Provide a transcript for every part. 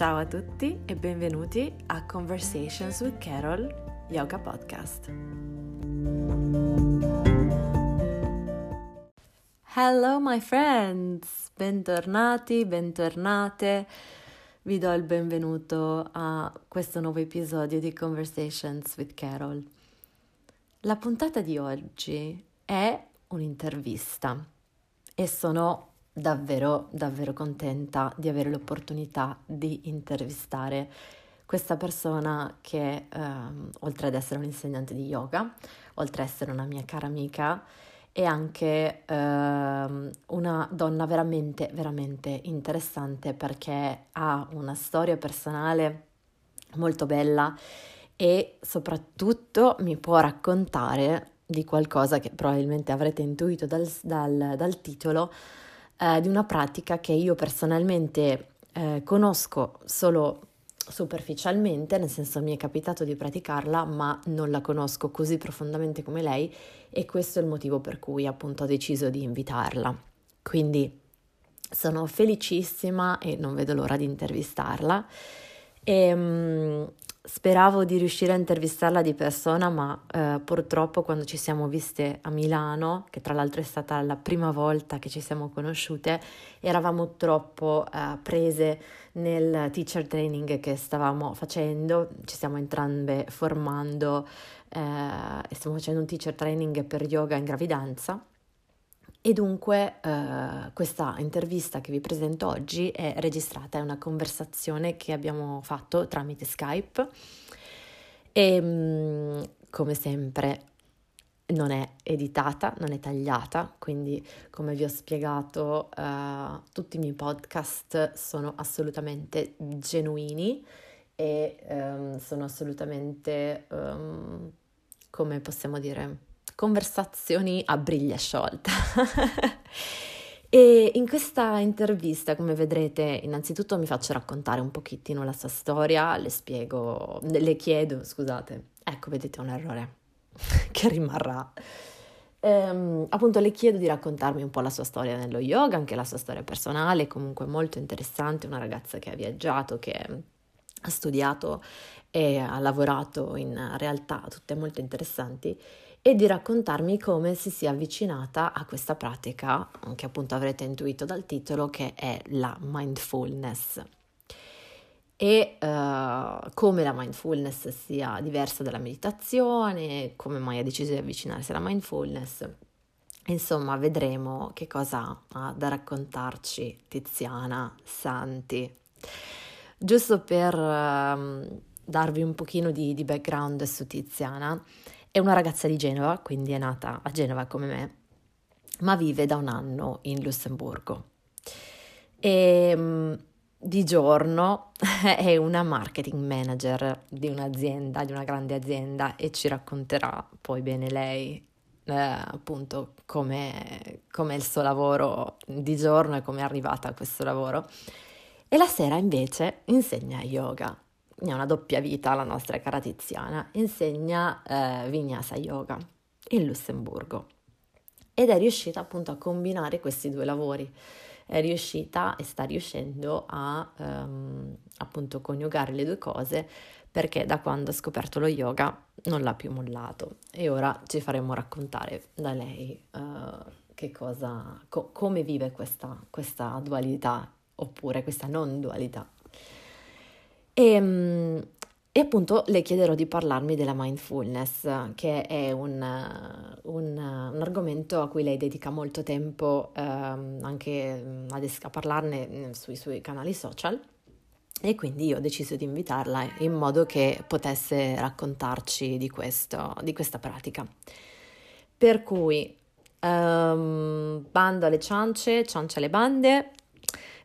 Ciao a tutti e benvenuti a Conversations with Carol Yoga Podcast. Hello my friends, bentornati, bentornate. Vi do il benvenuto a questo nuovo episodio di Conversations with Carol. La puntata di oggi è un'intervista e sono davvero, davvero contenta di avere l'opportunità di intervistare questa persona che, ehm, oltre ad essere un insegnante di yoga, oltre ad essere una mia cara amica, è anche ehm, una donna veramente, veramente interessante perché ha una storia personale molto bella e soprattutto mi può raccontare di qualcosa che probabilmente avrete intuito dal, dal, dal titolo, eh, di una pratica che io personalmente eh, conosco solo superficialmente, nel senso mi è capitato di praticarla, ma non la conosco così profondamente come lei e questo è il motivo per cui appunto ho deciso di invitarla. Quindi sono felicissima e non vedo l'ora di intervistarla. E, um, Speravo di riuscire a intervistarla di persona, ma eh, purtroppo quando ci siamo viste a Milano, che tra l'altro è stata la prima volta che ci siamo conosciute, eravamo troppo eh, prese nel teacher training che stavamo facendo, ci stiamo entrambe formando eh, e stiamo facendo un teacher training per yoga in gravidanza e dunque eh, questa intervista che vi presento oggi è registrata, è una conversazione che abbiamo fatto tramite Skype. E mm, come sempre non è editata, non è tagliata, quindi come vi ho spiegato eh, tutti i miei podcast sono assolutamente genuini e um, sono assolutamente, um, come possiamo dire, conversazioni a briglia sciolta. e in questa intervista, come vedrete, innanzitutto mi faccio raccontare un pochettino la sua storia, le spiego, le chiedo, scusate, ecco, vedete un errore che rimarrà. Ehm, appunto le chiedo di raccontarmi un po' la sua storia nello yoga, anche la sua storia personale, comunque molto interessante, una ragazza che ha viaggiato, che ha studiato e ha lavorato in realtà tutte molto interessanti e di raccontarmi come si sia avvicinata a questa pratica, che appunto avrete intuito dal titolo, che è la mindfulness. E uh, come la mindfulness sia diversa dalla meditazione, come mai ha deciso di avvicinarsi alla mindfulness. Insomma, vedremo che cosa ha da raccontarci Tiziana Santi. Giusto per uh, darvi un pochino di, di background su Tiziana, è una ragazza di Genova, quindi è nata a Genova come me, ma vive da un anno in Lussemburgo. E ehm, di giorno è una marketing manager di un'azienda, di una grande azienda e ci racconterà poi bene lei eh, appunto come è il suo lavoro di giorno e come è arrivata a questo lavoro. E la sera invece insegna yoga ha una doppia vita la nostra cara Tiziana, insegna eh, Vinyasa Yoga in Lussemburgo. Ed è riuscita appunto a combinare questi due lavori, è riuscita e sta riuscendo a ehm, appunto coniugare le due cose perché da quando ha scoperto lo yoga non l'ha più mollato. E ora ci faremo raccontare da lei uh, che cosa, co- come vive questa, questa dualità oppure questa non dualità. E, ehm, e appunto le chiederò di parlarmi della mindfulness, che è un, un, un argomento a cui lei dedica molto tempo ehm, anche a, a parlarne sui suoi canali social. E quindi io ho deciso di invitarla in modo che potesse raccontarci di, questo, di questa pratica. Per cui, um, bando alle ciance, ciance alle bande,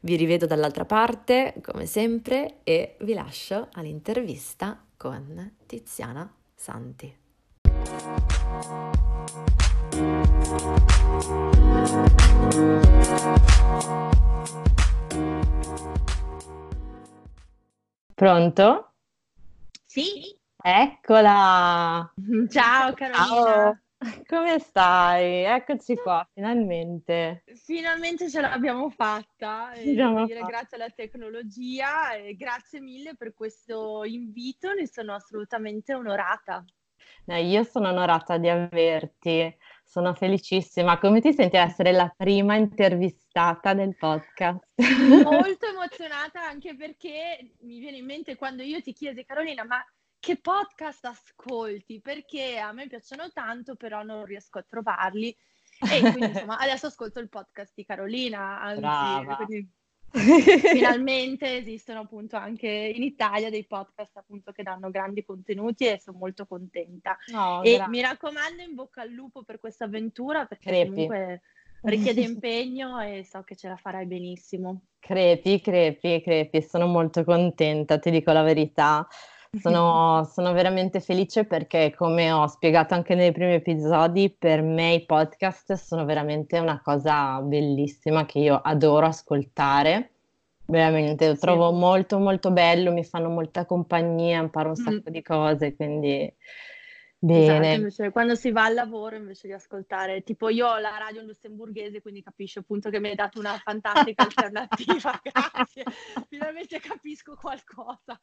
vi rivedo dall'altra parte, come sempre, e vi lascio all'intervista con Tiziana Santi. Pronto? Sì. Eccola! Ciao Carolina! Ciao. Come stai? Eccoci qua, finalmente. Finalmente ce l'abbiamo fatta, e devo dire grazie alla tecnologia e grazie mille per questo invito, ne sono assolutamente onorata. No, io sono onorata di averti, sono felicissima. Come ti senti ad essere la prima intervistata del podcast? Molto emozionata anche perché mi viene in mente quando io ti chiesi, Carolina, ma che podcast ascolti? Perché a me piacciono tanto, però non riesco a trovarli. E quindi insomma, adesso ascolto il podcast di Carolina, anzi, quindi, finalmente esistono appunto anche in Italia dei podcast appunto che danno grandi contenuti e sono molto contenta. No, e grazie. mi raccomando in bocca al lupo per questa avventura perché crepi. comunque richiede impegno e so che ce la farai benissimo. Crepi, crepi, crepi, sono molto contenta, ti dico la verità. Sono, sono, veramente felice perché, come ho spiegato anche nei primi episodi, per me i podcast sono veramente una cosa bellissima che io adoro ascoltare. Veramente, lo trovo sì. molto molto bello, mi fanno molta compagnia, imparo un sacco mm. di cose, quindi Bene. Esatto, invece quando si va al lavoro invece di ascoltare, tipo io ho la radio lussemburghese, quindi capisci appunto che mi hai dato una fantastica alternativa, grazie, finalmente capisco qualcosa.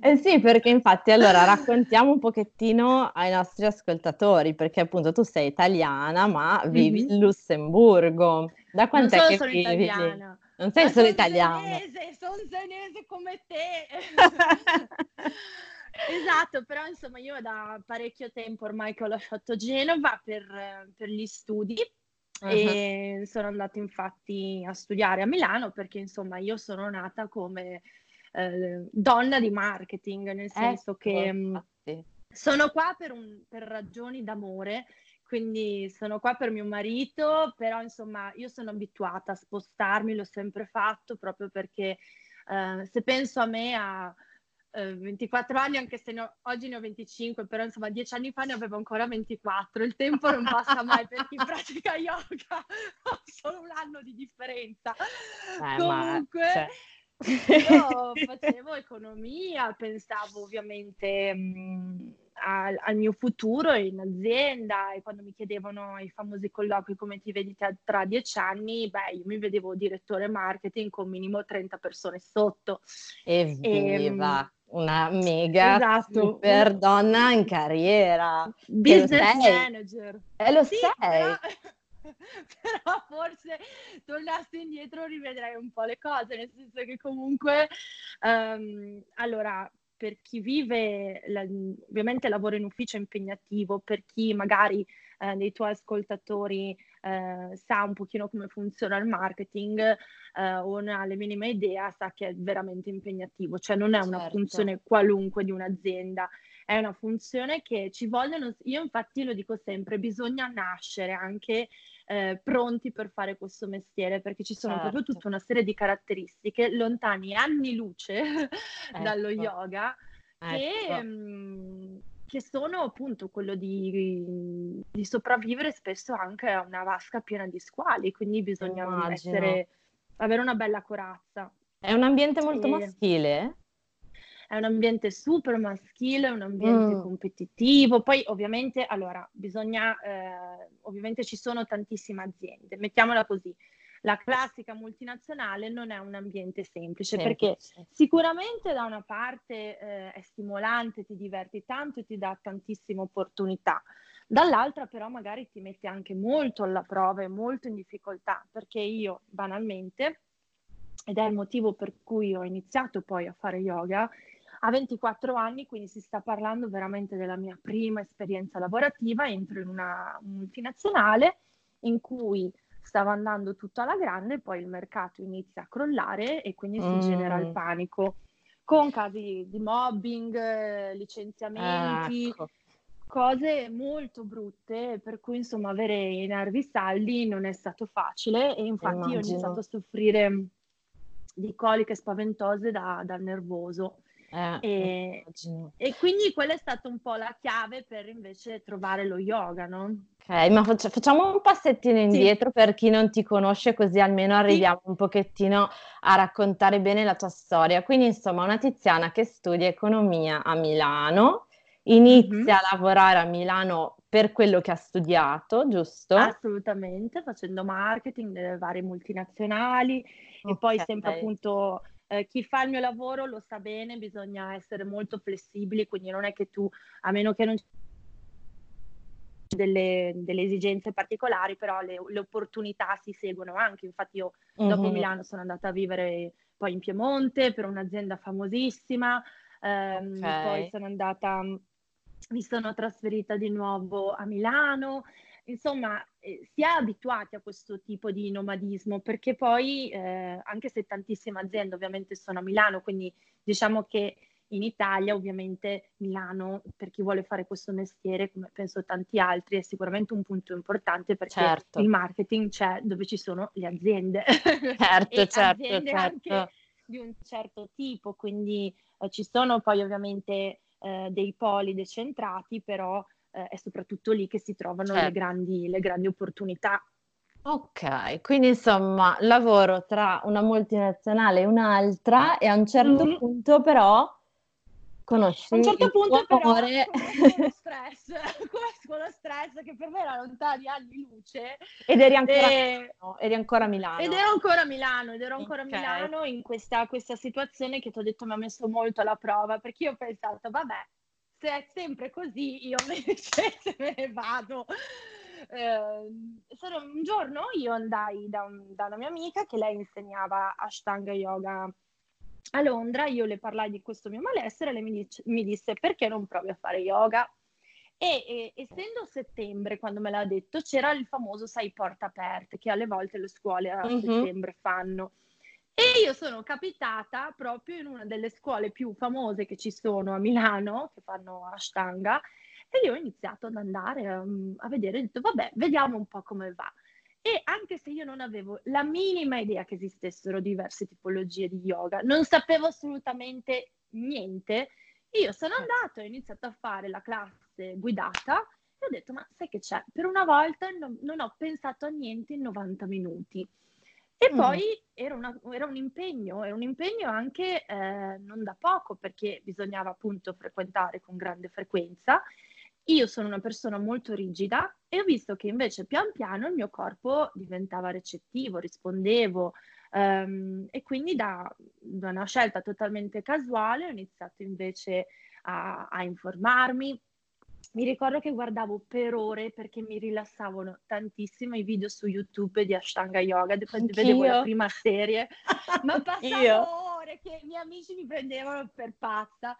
eh sì, perché infatti allora raccontiamo un pochettino ai nostri ascoltatori, perché appunto tu sei italiana ma vivi mm-hmm. in Lussemburgo. Da quant'è non che solo vivi? italiana. Non sei ma solo italiana. Sono senese, sono senese come te. Esatto, però insomma io da parecchio tempo ormai che ho lasciato Genova per, per gli studi uh-huh. e sono andata infatti a studiare a Milano perché insomma io sono nata come eh, donna di marketing, nel senso ecco, che mm, sono qua per, un, per ragioni d'amore, quindi sono qua per mio marito, però insomma io sono abituata a spostarmi, l'ho sempre fatto proprio perché eh, se penso a me a 24 eh, anni, anche se ne ho, oggi ne ho 25, però insomma 10 anni fa ne avevo ancora 24. Il tempo non passa mai per chi pratica yoga, ho solo un anno di differenza. Eh, Comunque, ma, cioè... io facevo economia, pensavo ovviamente mh, mm, al, al, mio futuro in azienda e quando mi chiedevano i famosi colloqui come ti vedi tra 10 anni, beh, io mi vedevo direttore marketing con minimo 30 persone sotto. Evviva! E, mh, una mega esatto. super donna in carriera. Business manager. E lo sì, sei. Però, però forse tornassi indietro rivedrei un po' le cose, nel senso che comunque, um, allora, per chi vive, la, ovviamente lavoro in ufficio è impegnativo, per chi magari eh, dei tuoi ascoltatori eh, sa un pochino come funziona il marketing eh, o non ha le minime idea, sa che è veramente impegnativo, cioè non è una certo. funzione qualunque di un'azienda, è una funzione che ci vogliono, io infatti lo dico sempre, bisogna nascere anche eh, pronti per fare questo mestiere perché ci sono certo. proprio tutta una serie di caratteristiche lontani anni luce ecco. dallo yoga ecco. che... Mh, mm, che sono appunto quello di, di, sopravvivere spesso anche a una vasca piena di squali, quindi bisogna essere, avere una bella corazza. È un ambiente molto e... maschile? È un ambiente super maschile, un ambiente mm. competitivo. Poi ovviamente, allora, bisogna, eh, ovviamente ci sono tantissime aziende, mettiamola così la classica multinazionale non è un ambiente semplice, semplice. perché sicuramente da una parte eh, è stimolante, ti diverti tanto e ti dà tantissime opportunità, dall'altra però magari ti mette anche molto alla prova e molto in difficoltà, perché io banalmente, ed è il motivo per cui ho iniziato poi a fare yoga, a 24 anni, quindi si sta parlando veramente della mia prima esperienza lavorativa, entro in una multinazionale in cui stava andando tutto alla grande, poi il mercato inizia a crollare e quindi si mm. genera il panico, con casi di mobbing, licenziamenti, ecco. Cose molto brutte, per cui insomma avere i nervi saldi non è stato facile e infatti Immagino. ho iniziato a soffrire di coliche spaventose da, dal nervoso. Eh, e, e, quindi quella è stata un po' la chiave per invece trovare lo yoga, no? Ok, ma faccia, facciamo un passettino indietro sì. per chi non ti conosce, così almeno arriviamo sì. un pochettino a raccontare bene la tua storia. Quindi, insomma, una tiziana che studia economia a Milano, inizia mm-hmm. a lavorare a Milano per quello che ha studiato, giusto? Assolutamente, facendo marketing nelle varie multinazionali okay. e poi sempre appunto eh, chi fa il mio lavoro lo sa bene, bisogna essere molto flessibili, quindi non è che tu, a meno che non delle, delle esigenze particolari, però le, le, opportunità si seguono anche. Infatti io mm-hmm. dopo Milano sono andata a vivere poi in Piemonte per un'azienda famosissima, ehm, okay. poi sono andata, mi sono trasferita di nuovo a Milano. Insomma, eh, si è abituati a questo tipo di nomadismo perché poi, eh, anche se tantissime aziende ovviamente sono a Milano, quindi diciamo che in Italia, ovviamente Milano, per chi vuole fare questo mestiere, come penso tanti altri, è sicuramente un punto importante perché certo. il marketing c'è dove ci sono le aziende. Certo, certo, aziende certo. anche di un certo tipo, quindi eh, ci sono poi ovviamente eh, dei poli decentrati, però eh, è soprattutto lì che si trovano certo. le, grandi, le grandi opportunità. Ok, quindi insomma lavoro tra una multinazionale e un'altra e a un certo mm-hmm. punto però conosci a un certo punto però amore... con lo stress con lo stress che per me era lontano di anni luce ed eri ancora, e... no, eri ancora a Milano. ed ero ancora a Milano ed ero ancora okay. a Milano in questa, questa situazione che ti ho detto mi ha messo molto alla prova perché io ho pensato vabbè se è sempre così io invece se me ne vado eh, un giorno io andai da, un, da una mia amica che lei insegnava Ashtanga Yoga a Londra io le parlai di questo mio malessere e lei mi, dice, mi disse perché non provi a fare yoga? E, e, essendo settembre, quando me l'ha detto, c'era il famoso sai porta aperte che alle volte le scuole a mm-hmm. settembre fanno. E io sono capitata proprio in una delle scuole più famose che ci sono a Milano, che fanno Ashtanga, e io ho iniziato ad andare um, a vedere, ho detto vabbè, vediamo un po' come va. E anche se io non avevo la minima idea che esistessero diverse tipologie di yoga, non sapevo assolutamente niente, io sono andata, ho iniziato a fare la classe guidata e ho detto, ma sai che c'è? Per una volta non, non ho pensato a niente in 90 minuti. E mm. poi era, una, era, un impegno, era un impegno anche eh, non da poco perché bisognava appunto frequentare con grande frequenza io sono una persona molto rigida e ho visto che invece pian piano il mio corpo diventava recettivo, rispondevo um, e quindi da, da, una scelta totalmente casuale ho iniziato invece a, a informarmi. Mi ricordo che guardavo per ore perché mi rilassavano tantissimo i video su YouTube di Ashtanga Yoga, poi vedevo la prima serie, ma passavo ore che i miei amici mi prendevano per pazza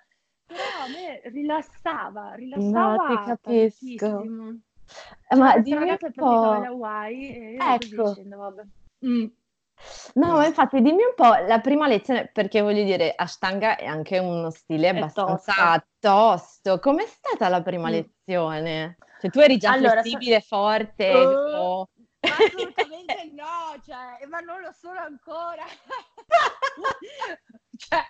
però a me rilassava, rilassava no, ti capisco. Tantissimo. Eh, ma di ragazza praticava le Hawaii e ecco. dicendo, vabbè. Mm. No, ma infatti dimmi un po' la prima lezione, perché voglio dire, Ashtanga è anche uno stile è abbastanza tosto. Com'è stata la prima mm. lezione? Cioè tu eri già allora, flessibile, so... forte? Uh, o... Assolutamente no, cioè, ma non lo sono ancora. cioè,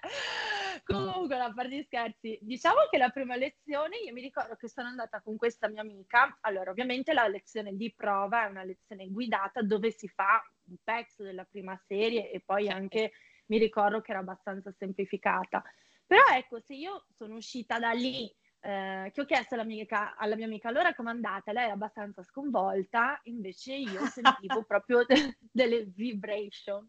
comunque, a parte di scherzi, diciamo che la prima lezione, io mi ricordo che sono andata con questa mia amica. Allora, ovviamente la lezione di prova è una lezione guidata dove si fa un pezzo della prima serie e poi anche mi ricordo che era abbastanza semplificata. Però ecco, se io sono uscita da lì eh, che ho chiesto alla mia, amica, alla mia amica allora com'è andata, lei era abbastanza sconvolta, invece io sentivo proprio de- delle vibration,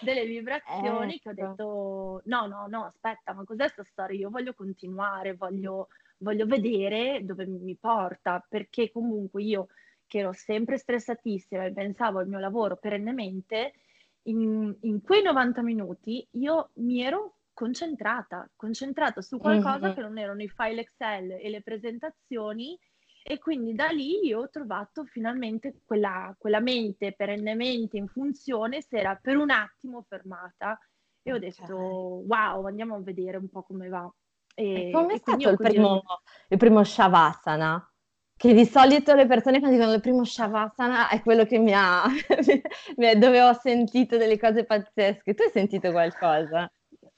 delle vibrazioni ecco. che ho ecco. detto no, no, no, aspetta, ma cos'è questa storia? Io voglio continuare, voglio, voglio vedere dove mi porta, perché comunque io che ero sempre stressatissima e pensavo al mio lavoro perennemente, in, in quei 90 minuti io mi ero concentrata, concentrata su qualcosa mm-hmm. che non erano i file Excel e le presentazioni e quindi da lì io ho trovato finalmente quella, quella mente perennemente in funzione, si era per un attimo fermata e ho detto wow, andiamo a vedere un po' come va. E, come è stato il primo, il primo Shavasana? Che di solito le persone quando dicono il primo Shavasana è quello che mi ha, dove ho sentito delle cose pazzesche. Tu hai sentito qualcosa?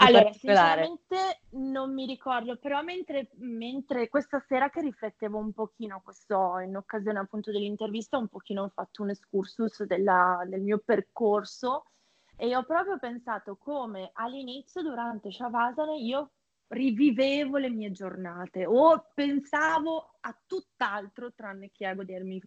Allora, sinceramente non mi ricordo, però mentre, mentre, questa sera che riflettevo un pochino, questo, in occasione appunto dell'intervista, un pochino ho fatto un excursus della, del mio percorso e ho proprio pensato come all'inizio, durante Shavasana, io rivivevo le mie giornate o pensavo a tutt'altro tranne che a godermi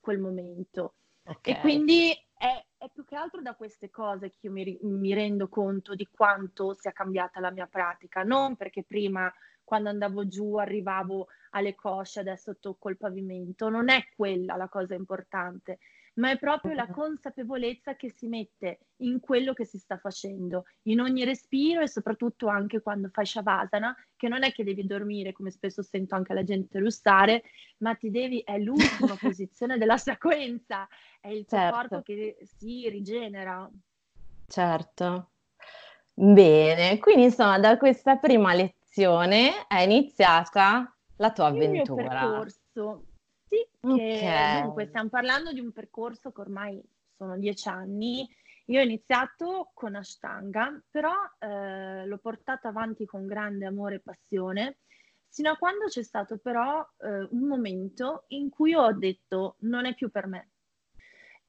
quel momento. Okay. E quindi è, è, più che altro da queste cose che io mi, mi rendo conto di quanto sia cambiata la mia pratica, non perché prima quando andavo giù arrivavo alle cosce, adesso tocco il pavimento, non è quella la cosa importante, ma è proprio la consapevolezza che si mette in quello che si sta facendo, in ogni respiro e soprattutto anche quando fai Shavasana, che non è che devi dormire, come spesso sento anche la gente russare, ma ti devi, è l'ultima posizione della sequenza, è il tuo certo. corpo che si rigenera. Certo. Bene, quindi insomma da questa prima lezione è iniziata la tua avventura. Il mio percorso sì, okay. dunque stiamo parlando di un percorso che ormai sono dieci anni. Io ho iniziato con Ashtanga, però eh, l'ho portato avanti con grande amore e passione, sino a quando c'è stato però eh, un momento in cui ho detto non è più per me.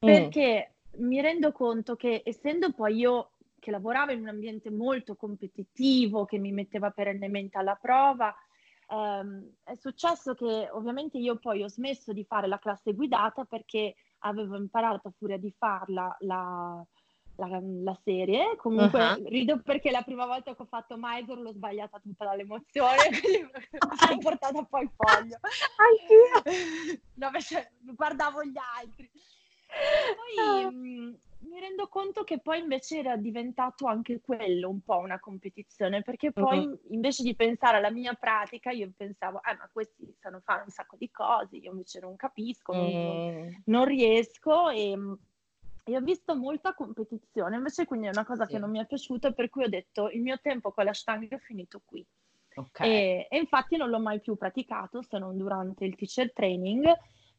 Mm. Perché mi rendo conto che essendo poi io che lavoravo in un ambiente molto competitivo, che mi metteva perennemente alla prova, Um, è successo che ovviamente io poi ho smesso di fare la classe guidata perché avevo imparato a furia di farla la, la, la serie. Comunque uh-huh. rido perché la prima volta che ho fatto Mysore l'ho sbagliata tutta dall'emozione, quindi mi sono portata poi il foglio. Anch'io! no, invece guardavo gli altri. Poi ah. Mi rendo conto che poi invece era diventato anche quello un po' una competizione, perché poi uh-huh. invece di pensare alla mia pratica, io pensavo, eh, ma questi sanno fare un sacco di cose, io invece non capisco, mm. non, non, riesco e, e, ho visto molta competizione, invece quindi è una cosa sì. che non mi è piaciuta, per cui ho detto il mio tempo con la stanga è finito qui. Okay. E, e infatti non l'ho mai più praticato se non durante il teacher training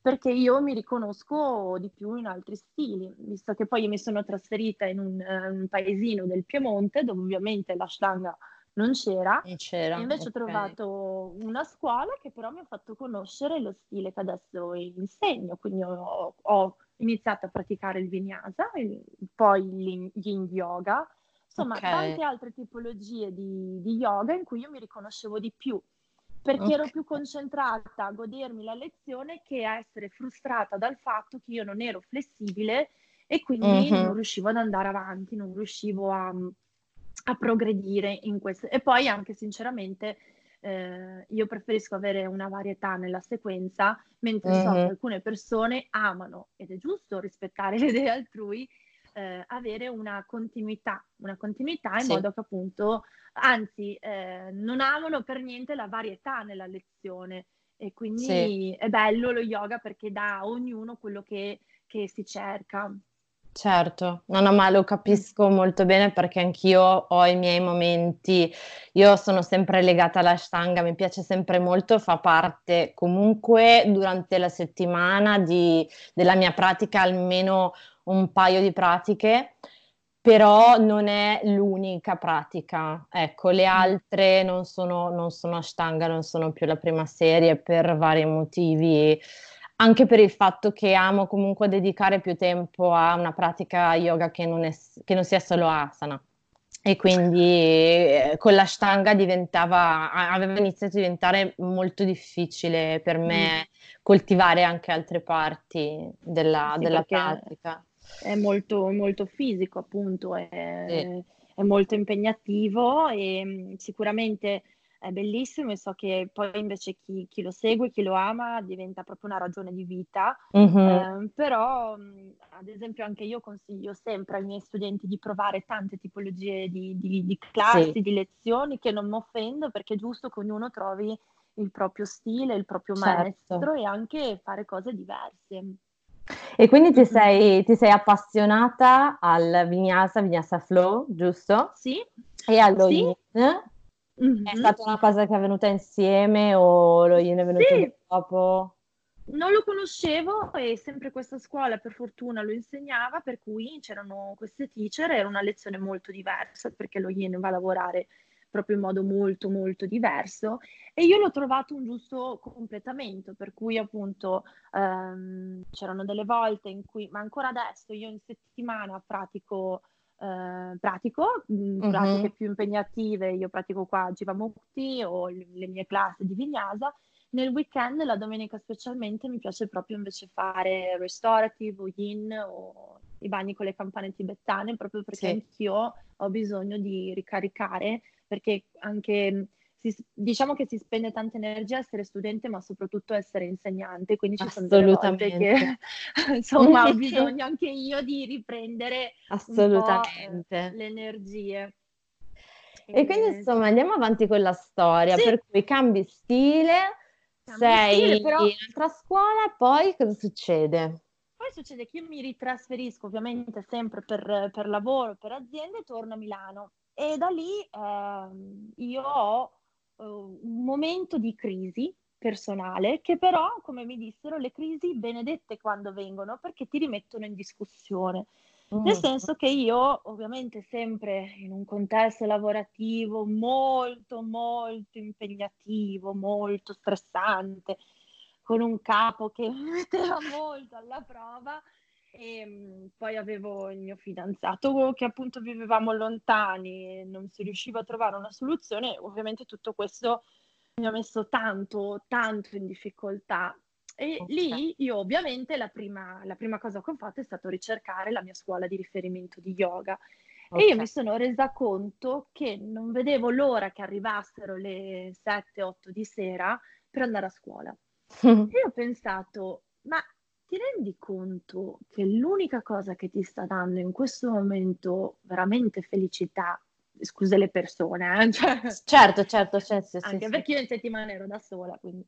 perché io mi riconosco di più in altri stili, visto che poi mi sono trasferita in un, uh, un paesino del Piemonte dove ovviamente la stanga non c'era, e c'era invece okay. ho trovato una scuola che però mi ha fatto conoscere lo stile che adesso insegno, quindi ho, ho iniziato a praticare il vinyasa, poi gli yin yoga, insomma okay. tante altre tipologie di, di yoga in cui io mi riconoscevo di più perché okay. ero più concentrata a godermi la lezione che a essere frustrata dal fatto che io non ero flessibile e quindi uh-huh. non riuscivo ad andare avanti, non riuscivo a, a progredire in questo. E poi anche sinceramente eh, io preferisco avere una varietà nella sequenza, mentre uh-huh. so che alcune persone amano, ed è giusto rispettare le idee altrui, eh, avere una continuità, una continuità in sì. modo che appunto, anzi, eh, non amano per niente la varietà nella lezione e quindi sì. è bello lo yoga perché dà a ognuno quello che, che si cerca. Certo, no, no, ma lo capisco molto bene perché anch'io ho i miei momenti, io sono sempre legata alla stanga, mi piace sempre molto, fa parte comunque durante la settimana di, della mia pratica almeno un paio di pratiche, però non è l'unica pratica. Ecco, le mm. altre non sono, non sono Ashtanga, non sono più la prima serie per vari motivi, anche per il fatto che amo comunque dedicare più tempo a una pratica yoga che non, è, che non sia solo asana. E quindi eh, con l'ashtanga diventava, aveva iniziato a diventare molto difficile per me mm. coltivare anche altre parti della, sì, della pratica è molto, molto fisico, appunto, è, sì. è molto impegnativo e mm, sicuramente è bellissimo e so che poi invece chi, chi, lo segue, chi lo ama, diventa proprio una ragione di vita. Mm-hmm. Eh, però, mm, ad esempio, anche io consiglio sempre ai miei studenti di provare tante tipologie di, di, di classi, sì. di lezioni, che non mi offendo perché è giusto che ognuno trovi il proprio stile, il proprio certo. maestro e anche fare cose diverse. E quindi ti sei, ti sei appassionata al Vinyasa, Vinyasa Flow, giusto? Sì. E allo sì. Yin? Mm-hmm. È stata una cosa che è venuta insieme o lo Yin è venuto sì. dopo? Non lo conoscevo e sempre questa scuola per fortuna lo insegnava, per cui c'erano queste teacher, era una lezione molto diversa perché lo Yin va a lavorare proprio in modo molto molto diverso e io l'ho trovato un giusto completamento, per cui appunto ehm, c'erano delle volte in cui, ma ancora adesso io in settimana pratico eh, pratico, mm, pratiche più impegnative, io pratico qua a Jivamukti o le, le mie classi di Vinyasa. Nel weekend, la domenica specialmente, mi piace proprio invece fare restorative o yin o i bagni con le campane tibetane, proprio perché sì. anch'io ho bisogno di ricaricare, perché anche si, diciamo che si spende tanta energia essere studente, ma soprattutto essere insegnante, quindi ci sono delle volte che insomma ho bisogno anche io di riprendere Assolutamente. Un po', le energie. E, quindi insomma andiamo avanti con la storia, sì. per cui cambi stile, cambi sei stile, però... in altra scuola e poi cosa succede? Poi succede che io mi ritrasferisco ovviamente sempre per, per lavoro, per aziende e torno a Milano. E da lì eh, io ho uh, un momento di crisi personale che però, come mi dissero, le crisi benedette quando vengono perché ti rimettono in discussione. Mm. Nel senso che io, ovviamente, sempre in un contesto lavorativo molto, molto impegnativo, molto stressante, con un capo che mi metteva molto alla prova, e poi avevo il mio fidanzato che appunto vivevamo lontani e non si riusciva a trovare una soluzione. Ovviamente tutto questo mi ha messo tanto, tanto in difficoltà. E okay. lì io ovviamente la prima, la prima, cosa che ho fatto è stato ricercare la mia scuola di riferimento di yoga. Okay. E io mi sono resa conto che non vedevo l'ora che arrivassero le 7-8 di sera per andare a scuola. e ho pensato, ma ti rendi conto che l'unica cosa che ti sta dando in questo momento veramente felicità, scusa le persone, eh? cioè, certo, certo, certo sì, anche sì, perché io in settimana ero da sola, quindi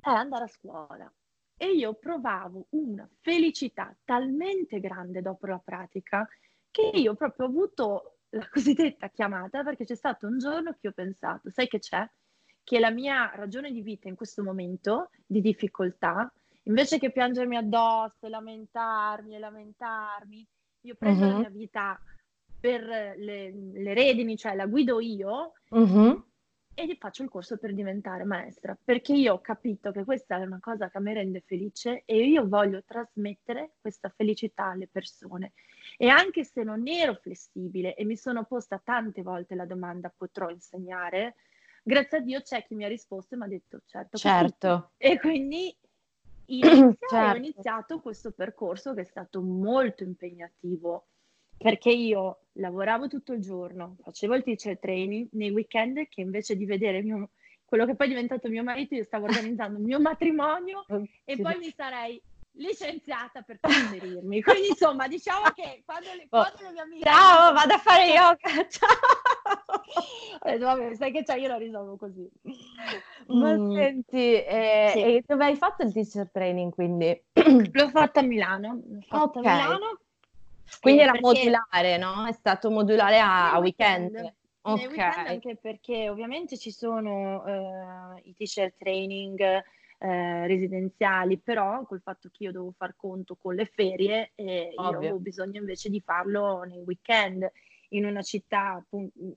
è andare a scuola. E io provavo una felicità talmente grande dopo la pratica che io proprio ho avuto la cosiddetta chiamata perché c'è stato un giorno che ho pensato, sai che c'è? Che la mia ragione di vita in questo momento di difficoltà invece che piangermi addosso, lamentarmi e lamentarmi, io prendo uh-huh. la mia vita per le, le, redini, cioè la guido io uh-huh. e faccio il corso per diventare maestra, perché io ho capito che questa è una cosa che mi rende felice e io voglio trasmettere questa felicità alle persone. E anche se non ero flessibile e mi sono posta tante volte la domanda potrò insegnare, grazie a Dio c'è chi mi ha risposto e mi ha detto certo. Certo. E quindi inizia certo. ho iniziato questo percorso che è stato molto impegnativo perché io lavoravo tutto il giorno, facevo il teacher training nei weekend che invece di vedere mio, quello che poi è diventato mio marito, io stavo organizzando il mio matrimonio e poi mi sarei licenziata per trasferirmi. Quindi insomma, diciamo che quando le, oh, quando le mie amiche... Ciao, vado a fare yoga, ciao! Ho detto, vabbè, sai che c'è, io la risolvo così. Ma mm. senti, eh, sì. e dove hai fatto il teacher training quindi? L'ho fatto a Milano. L'ho fatto okay. a Milano. Quindi era perché... modulare, no? È stato modulare a, a weekend. weekend. Ok. Weekend anche perché ovviamente ci sono uh, i teacher training eh, residenziali, però col fatto che io devo far conto con le ferie, eh, io avevo bisogno invece di farlo nei weekend in una città,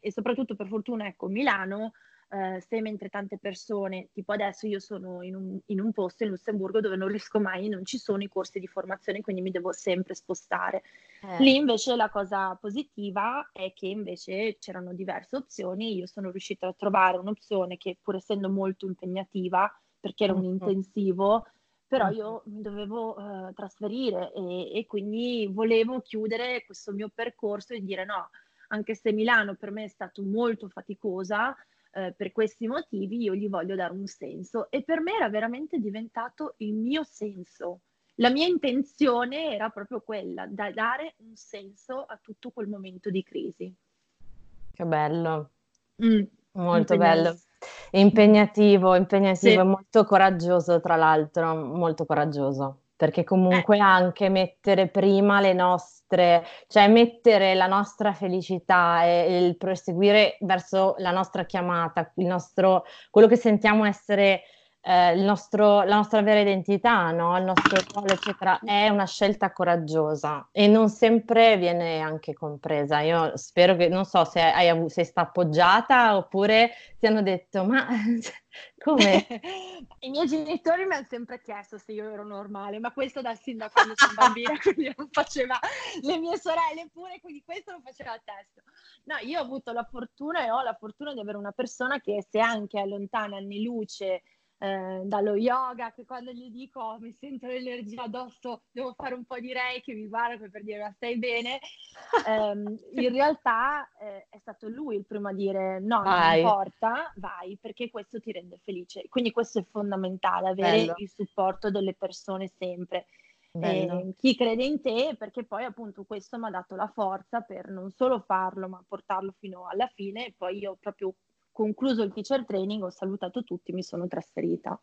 e soprattutto per fortuna, ecco, Milano, eh, se mentre tante persone, tipo adesso io sono in un, in un, posto in Lussemburgo dove non riesco mai, non ci sono i corsi di formazione, quindi mi devo sempre spostare. Eh. Lì invece la cosa positiva è che invece c'erano diverse opzioni, io sono riuscita a trovare un'opzione che pur essendo molto impegnativa, perché era un intensivo, però io mi dovevo uh, trasferire e, e, quindi volevo chiudere questo mio percorso e dire no, anche se Milano per me è stata molto faticosa, uh, per questi motivi io gli voglio dare un senso e per me era veramente diventato il mio senso. La mia intenzione era proprio quella, da dare un senso a tutto quel momento di crisi. Che bello, mm, molto bello. Impegnativo, impegnativo sì. e molto coraggioso, tra l'altro, molto coraggioso, perché comunque eh. anche mettere prima le nostre, cioè mettere la nostra felicità e il proseguire verso la nostra chiamata, il nostro, quello che sentiamo essere eh, nostro, la nostra vera identità, no? il nostro ruolo, eccetera, è una scelta coraggiosa e non sempre viene anche compresa. Io spero che, non so se hai, sei stata appoggiata oppure ti hanno detto, ma come? I miei genitori mi hanno sempre chiesto se io ero normale, ma questo da sin da quando sono bambina, quindi non faceva le mie sorelle pure, quindi questo non faceva il testo. No, io ho avuto la fortuna e ho la fortuna di avere una persona che se anche è lontana anni luce eh, dallo yoga, che quando gli dico oh, mi sento l'energia addosso, devo fare un po' di reiki, mi guarda per dire ma stai bene, eh, in realtà eh, è stato lui il primo a dire no, vai. non importa, vai, perché questo ti rende felice. Quindi questo è fondamentale, avere Bello. il supporto delle persone sempre. Eh, chi crede in te, perché poi appunto questo mi ha dato la forza per non solo farlo, ma portarlo fino alla fine. E poi io proprio concluso il teacher training, ho salutato tutti, mi sono trasferita.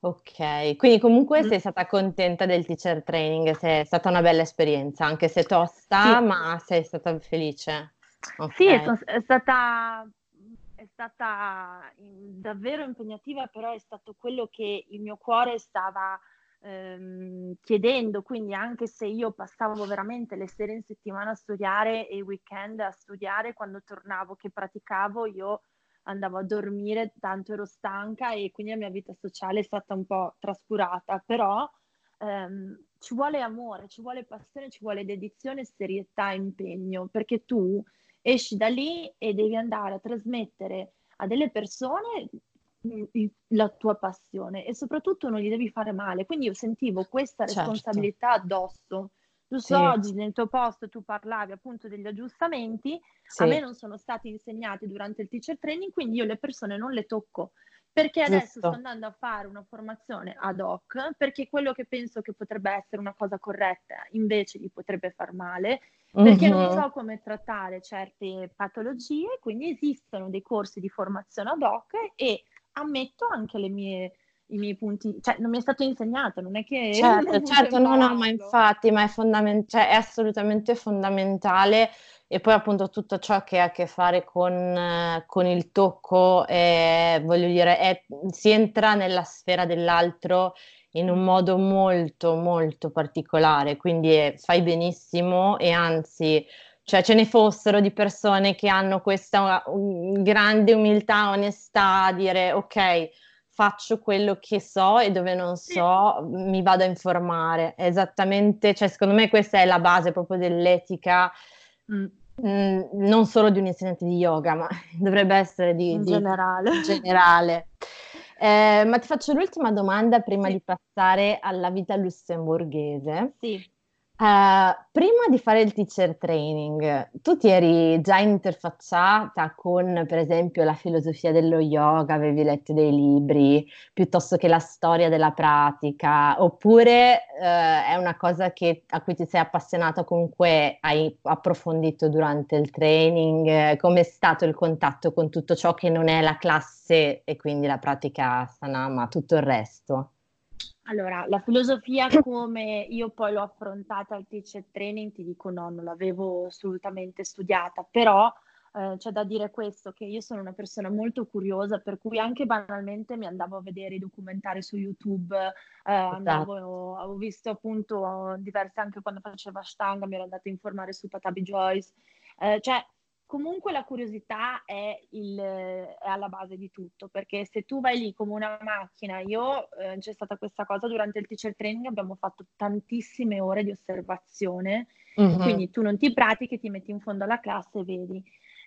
Ok, quindi comunque mm. sei stata contenta del teacher training, è stata una bella esperienza, anche se tosta, sì. ma sei stata felice. Okay. Sì, è, è, stata, è stata davvero impegnativa, però è stato quello che il mio cuore stava ehm, chiedendo, quindi anche se io passavo veramente le sere in settimana a studiare e i weekend a studiare, quando tornavo che praticavo io andavo a dormire, tanto ero stanca e quindi la mia vita sociale è stata un po' trascurata, però ehm, ci vuole amore, ci vuole passione, ci vuole dedizione, serietà, impegno, perché tu esci da lì e devi andare a trasmettere a delle persone mm, la tua passione e soprattutto non gli devi fare male. Quindi io sentivo questa certo. responsabilità addosso Giusto sì. oggi nel tuo post tu parlavi appunto degli aggiustamenti, sì. a me non sono stati insegnati durante il teacher training, quindi io le persone non le tocco perché adesso Giusto. sto andando a fare una formazione ad hoc, perché quello che penso che potrebbe essere una cosa corretta invece gli potrebbe far male, perché uh-huh. non so come trattare certe patologie, quindi esistono dei corsi di formazione ad hoc e ammetto anche le mie i miei punti, cioè non mi è stato insegnato, non è che... Certo, certo, no, no, ma infatti, ma è, fondament- cioè, è assolutamente fondamentale. E poi appunto tutto ciò che ha a che fare con, eh, con il tocco, eh, voglio dire, è, si entra nella sfera dell'altro in un modo molto, molto particolare, quindi è, fai benissimo e anzi... Cioè, ce ne fossero di persone che hanno questa grande umiltà, onestà, dire ok, faccio quello che so e dove non so mi vado a informare. Esattamente, cioè secondo me questa è la base proprio dell'etica, mm. mh, mm, non solo di un insegnante di yoga, ma dovrebbe essere di, in di, generale. In generale. Eh, ma ti faccio l'ultima domanda prima sì. di passare alla vita lussemburghese. Sì. Uh, prima di fare il teacher training, tu ti eri già interfacciata con, per esempio, la filosofia dello yoga, avevi letto dei libri, piuttosto che la storia della pratica, oppure uh, è una cosa che, a cui ti sei appassionata, comunque hai approfondito durante il training? Com'è stato il contatto con tutto ciò che non è la classe e quindi la pratica asana, ma tutto il resto? Allora, la filosofia come io poi l'ho affrontata al teacher training, ti dico no, non l'avevo assolutamente studiata, però eh, c'è da dire questo, che io sono una persona molto curiosa, per cui anche banalmente mi andavo a vedere i documentari su YouTube, eh, esatto. andavo, avevo visto appunto diverse anche quando facevo Ashtanga, mi ero andata a informare su Patabi Joyce, eh, cioè comunque la curiosità è, il, è, alla base di tutto, perché se tu vai lì come una macchina, io eh, c'è stata questa cosa durante il teacher training, abbiamo fatto tantissime ore di osservazione, uh-huh. quindi tu non ti pratichi, ti metti in fondo alla classe e vedi.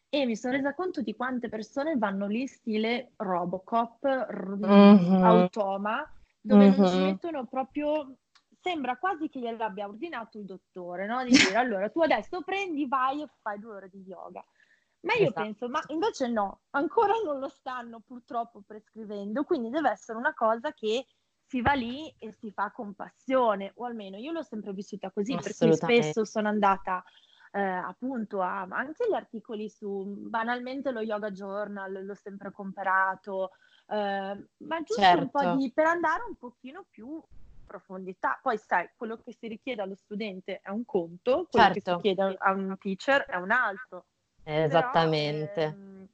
E mi sono resa conto di quante persone vanno lì stile Robocop, r- uh-huh. Automa, dove uh-huh. non ci mettono proprio sembra quasi che gliel'abbia ordinato il dottore, no? Di dire allora tu adesso prendi, vai e fai due ore di yoga. Ma io esatto. penso, ma invece no, ancora non lo stanno purtroppo prescrivendo, quindi deve essere una cosa che si va lì e si fa con passione, o almeno io l'ho sempre vissuta così, per cui spesso sono andata eh, appunto a anche gli articoli su, banalmente lo Yoga Journal, l'ho sempre comprato, eh, ma giusto certo. un po' certo. di, per andare un pochino più profondità. Poi sai, quello che si richiede allo studente è un conto, quello certo. che si certo. chiede a un teacher è un altro. Esattamente. Però, ehm,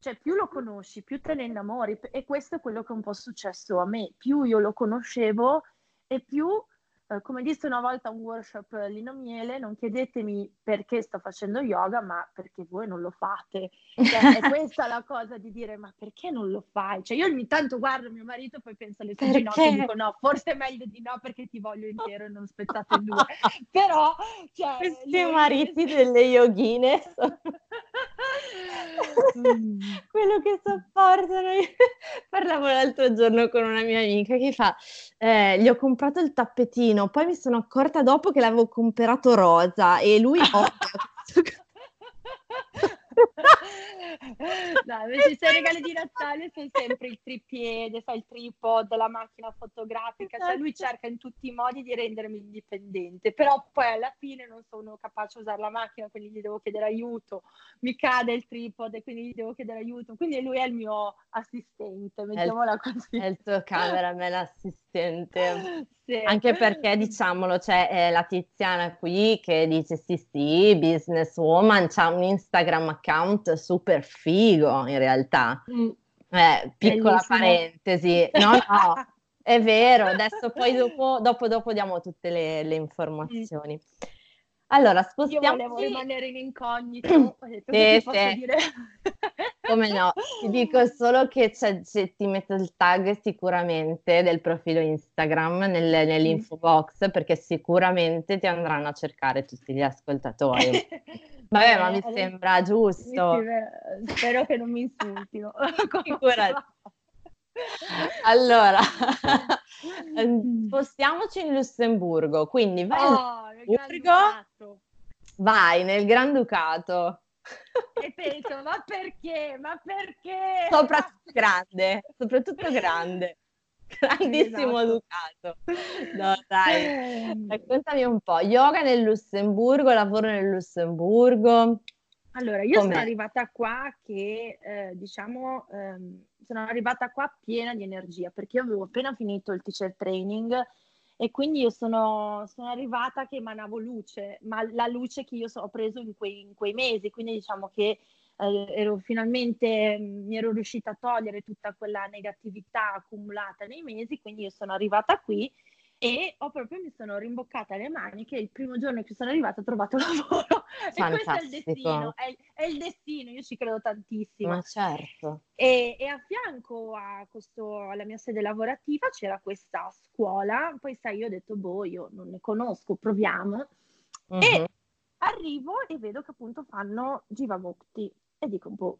cioè più lo conosci, più te ne innamori e questo è quello che è un po' successo a me, più io lo conoscevo e più eh, come disse una volta un workshop Lino Miele, non chiedetemi perché sto facendo yoga, ma perché voi non lo fate. Cioè, è questa la cosa di dire, ma perché non lo fai? Cioè, io ogni tanto guardo mio marito e poi penso alle sue ginocchia e dico, no, forse è meglio di no perché ti voglio intero e non spezzato in due. Però, cioè... Questi mariti delle yoghine mm. quello che sopportano. Parlavo l'altro giorno con una mia amica che fa, eh, gli ho comprato il tappetino. Poi mi sono accorta dopo che l'avevo comprato rosa e lui odia no, invece i suoi regali di Natale sono sempre il tripiede, fa il tripod, la macchina fotografica, cioè lui esatto. cerca in tutti i modi di rendermi indipendente, però poi alla fine non sono capace a usare la macchina, quindi gli devo chiedere aiuto, mi cade il tripod e quindi gli devo chiedere aiuto, quindi lui è il mio assistente, mettiamola così. È il tuo cameraman assistente. Sì. Anche perché, diciamolo, c'è la Tiziana qui che dice sì sì, businesswoman, c'ha un Instagram account super figo in realtà. Mm. Eh, piccola Bellissimo. parentesi, no, no, è vero, adesso poi dopo, dopo, dopo diamo tutte le, le informazioni. Mm. Allora, spostiamoci... Io volevo rimanere in incognito, sì, sì. dire... Come no, ti dico solo che c'è, c'è, ti metto il tag sicuramente del profilo Instagram nel, nell'info box perché sicuramente ti andranno a cercare tutti gli ascoltatori. Vabbè, ma mi eh, sembra giusto. Spero che non mi insultino. allora, spostiamoci in Lussemburgo, quindi vai oh, in Lussemburgo, vai nel Granducato. E penso, ma perché? Ma perché? Soprattutto grande, soprattutto grande. Grandissimo esatto. Ducato. No, dai, raccontami un po'. Yoga nel Lussemburgo, lavoro nel Lussemburgo. Allora, io Com'è? sono arrivata qua che, eh, diciamo, ehm, sono arrivata qua piena di energia perché io avevo appena finito il teacher training e quindi io sono, sono arrivata che emanavo luce, ma la luce che io so, ho preso in quei, in quei mesi, quindi diciamo che eh, ero finalmente mi ero riuscita a togliere tutta quella negatività accumulata nei mesi, quindi io sono arrivata qui e ho proprio mi sono rimboccata le maniche il primo giorno che sono arrivata ho trovato lavoro Fantastico. e questo è il destino è, è, il destino io ci credo tantissimo ma certo e, e a fianco a questo, alla mia sede lavorativa c'era questa scuola poi sai io ho detto boh io non ne conosco proviamo uh-huh. e mhm. arrivo e vedo che appunto fanno Jiva Mukti e dico, boh,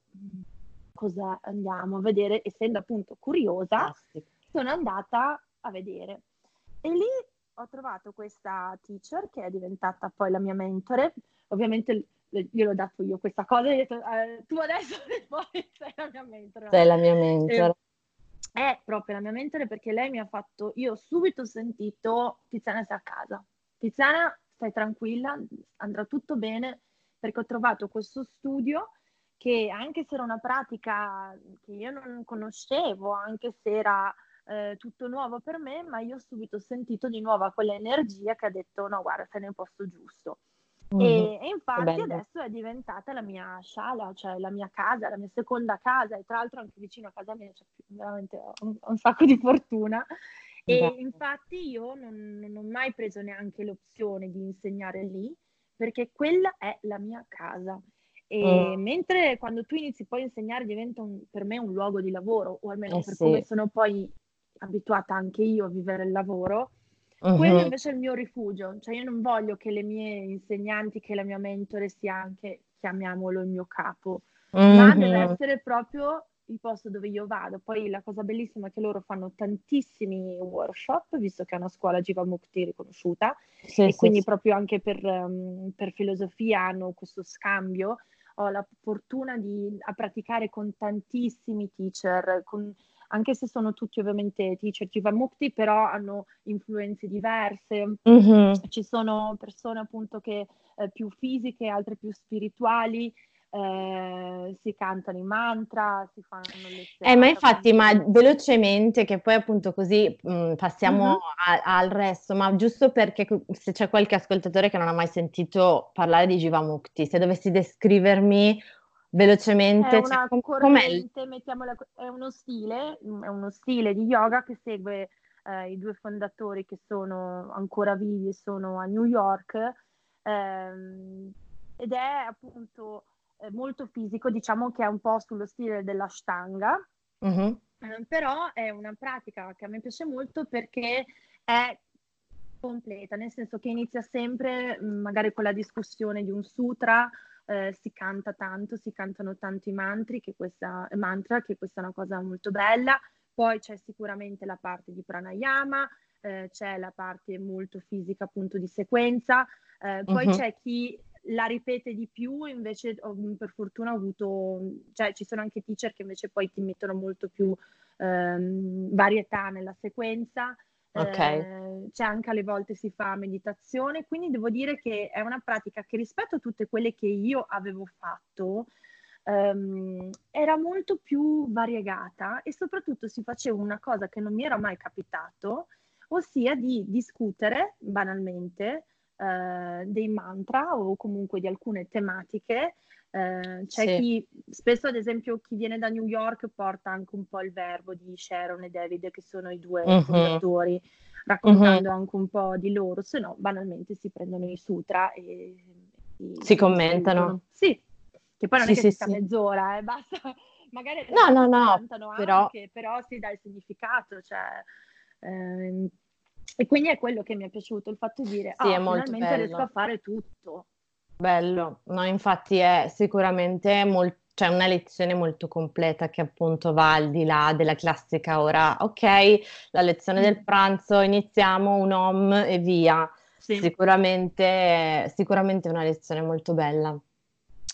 cosa andiamo a vedere? Essendo appunto curiosa, Fantastico. sono andata a vedere. E lì ho trovato questa teacher che è diventata poi la mia mentore. Ovviamente gliel'ho dato io questa cosa ho detto, eh, tu adesso poi sei la mia mentore. Sei la mia mentore. è proprio la mia mentore perché lei mi ha fatto, io ho subito sentito Tiziana sei a casa. Tiziana stai tranquilla, andrà tutto bene perché ho trovato questo studio che anche se era una pratica che io non conoscevo, anche se era eh, tutto nuovo per me, ma io ho subito sentito di nuovo quella energia che ha detto no guarda sei nel posto giusto. Mm-hmm. E, e, infatti adesso è diventata la mia sciala, cioè la mia casa, la mia seconda casa e tra l'altro anche vicino a casa mia, cioè veramente un, un sacco di fortuna. E Beh. infatti io non, non ho mai preso neanche l'opzione di insegnare lì perché quella è la mia casa. E mm. mentre quando tu inizi poi a insegnare diventa un, per me un luogo di lavoro, o almeno eh per sì. come sono poi abituata anche io a vivere il lavoro, uh-huh. quello invece è il mio rifugio. Cioè io non voglio che le mie insegnanti, che la mia mentore sia anche, chiamiamolo, il mio capo, uh-huh. ma deve essere proprio il posto dove io vado. Poi la cosa bellissima è che loro fanno tantissimi workshop, visto che è una scuola Jiva Mukti riconosciuta, sì, e sì, quindi sì. proprio anche per, um, per filosofia hanno questo scambio ho la fortuna di praticare con tantissimi teacher, con, anche se sono tutti ovviamente teacher Jivamukti, però hanno influenze diverse. Mm-hmm. Ci sono persone appunto che eh, più fisiche, altre più spirituali eh, si cantano i mantra, si fanno le serate. Eh, ma infatti, ma velocemente, che poi appunto così mh, mm, passiamo uh-huh. a, al resto, ma giusto perché se c'è qualche ascoltatore che non ha mai sentito parlare di Jivamukti, se dovessi descrivermi velocemente. È cioè, una cioè, corrente, mettiamola, è uno stile, è uno stile di yoga che segue eh, i due fondatori che sono ancora vivi e sono a New York ehm, ed è appunto eh, molto fisico, diciamo che è un po' sullo stile dell'ashtanga, mm-hmm. eh, però è una pratica che a me piace molto perché è completa, nel senso che inizia sempre magari con la discussione di un sutra, eh, si canta tanto, si cantano tanti mantri, che questa, mantra, che questa è una cosa molto bella, poi c'è sicuramente la parte di pranayama, eh, c'è la parte molto fisica appunto di sequenza, eh, poi uh-huh. c'è chi la ripete di più, invece ho, per fortuna ho avuto, cioè ci sono anche teacher che invece poi ti mettono molto più ehm, varietà nella sequenza. Okay. Eh, c'è anche alle volte si fa meditazione, quindi devo dire che è una pratica che rispetto a tutte quelle che io avevo fatto, ehm, era molto più variegata e soprattutto si faceva una cosa che non mi era mai capitato, ossia di discutere banalmente eh, dei mantra o comunque di alcune tematiche. Eh, c'è sì. chi, spesso ad esempio chi viene da New York porta anche un po' il verbo di Sharon e David che sono i due uh-huh. fondatori raccontando uh-huh. anche un po' di loro, se no banalmente si prendono i sutra e, e si commentano. Sì, che poi non sì, è che sì, si sta mezz'ora, eh, basta, magari no, no, no, però... Anche, però si dà il significato, cioè, ehm, e quindi è quello che mi è piaciuto, il fatto di dire, sì, ah, finalmente bello. riesco a fare tutto. Bello, no, infatti è sicuramente molto cioè una lezione molto completa che appunto va al di là della classica ora, ok, la lezione del mm. pranzo, iniziamo un om e via. Sì. Sicuramente, sicuramente una lezione molto bella.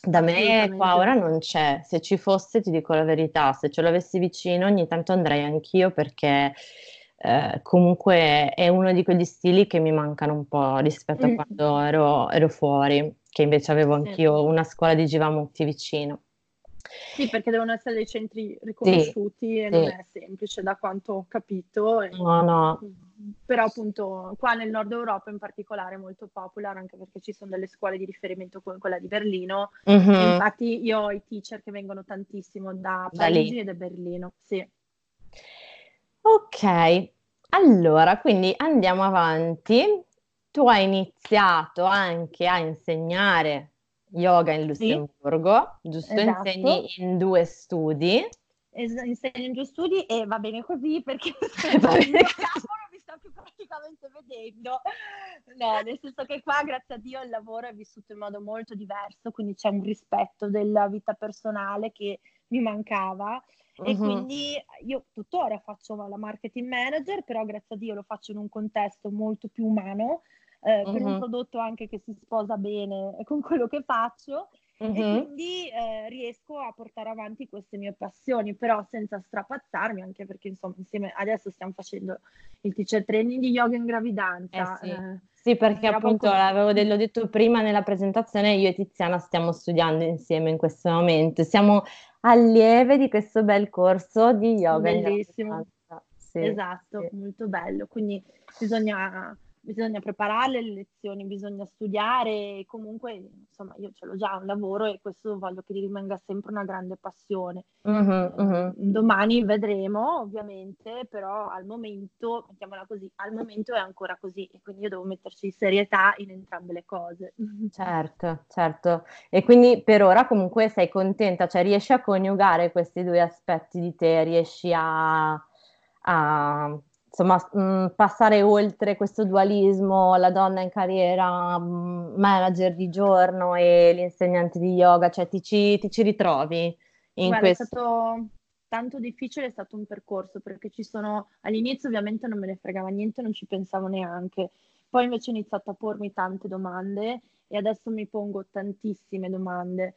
Da me qua ora non c'è, se ci fosse ti dico la verità, se ce l'avessi vicino ogni tanto andrei anch'io perché eh, comunque è uno di quegli stili che mi mancano un po' rispetto mm. a quando ero, ero, fuori, che invece avevo anch'io una scuola di Givamutti vicino. Sì, perché devono essere dei centri riconosciuti sì, e non è semplice da quanto ho capito. No, no. Però appunto qua nel nord Europa in particolare è molto popolare anche perché ci sono delle scuole di riferimento come quella di Berlino mm-hmm. infatti io ho i teacher che vengono tantissimo da Parigi da e da Berlino sì. ok allora quindi andiamo avanti tu hai iniziato anche a insegnare yoga in Lussemburgo sì, giusto? Esatto. insegni in due studi insegno in due studi e va bene così perché va bene sta più praticamente vedendo. No, nel senso che qua, grazie a Dio, il lavoro è vissuto in modo molto diverso, quindi c'è un rispetto della vita personale che mi mancava. Uh-huh. E quindi io tuttora faccio la marketing manager, però grazie a Dio lo faccio in un contesto molto più umano, eh, uh-huh. per un prodotto anche che si sposa bene con quello che faccio Uh-huh. E quindi eh, riesco a portare avanti queste mie passioni, però senza strapazzarmi, anche perché insomma insieme adesso stiamo facendo il teacher training di yoga in gravidanza. Eh sì. Eh, sì. perché appunto l'avevo de- l'ho detto prima nella presentazione, io e Tiziana stiamo studiando insieme in questo momento, siamo allieve di questo bel corso di yoga. Bellissimo. Sì, esatto, sì. molto bello. Quindi bisogna bisogna preparare le lezioni, bisogna studiare, comunque insomma io ce l'ho già un lavoro e questo voglio che rimanga sempre una grande passione. Uh-huh, uh-huh. Domani vedremo ovviamente, però al momento, mettiamola così, al momento è ancora così e quindi io devo metterci serietà in entrambe le cose. Certo, certo. E quindi per ora comunque sei contenta, cioè riesci a coniugare questi due aspetti di te, riesci a... a insomma, mh, mm, passare oltre questo dualismo, la donna in carriera, mh, mm, manager di giorno e l'insegnante di yoga, cioè ti ci, ti ci ritrovi in Guarda, questo? È stato tanto difficile, è stato un percorso perché ci sono, all'inizio ovviamente non me ne fregava niente, non ci pensavo neanche, poi invece ho iniziato a pormi tante domande e adesso mi pongo tantissime domande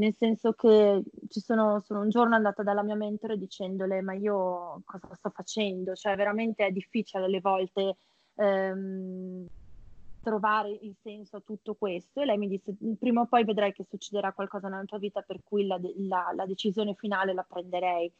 nel senso che ci sono, sono un giorno andata dalla mia mentore dicendole ma io cosa sto facendo? Cioè veramente è difficile alle volte ehm, trovare il senso a tutto questo e lei mi disse prima o poi vedrai che succederà qualcosa nella tua vita per cui la, la, la decisione finale la prenderei.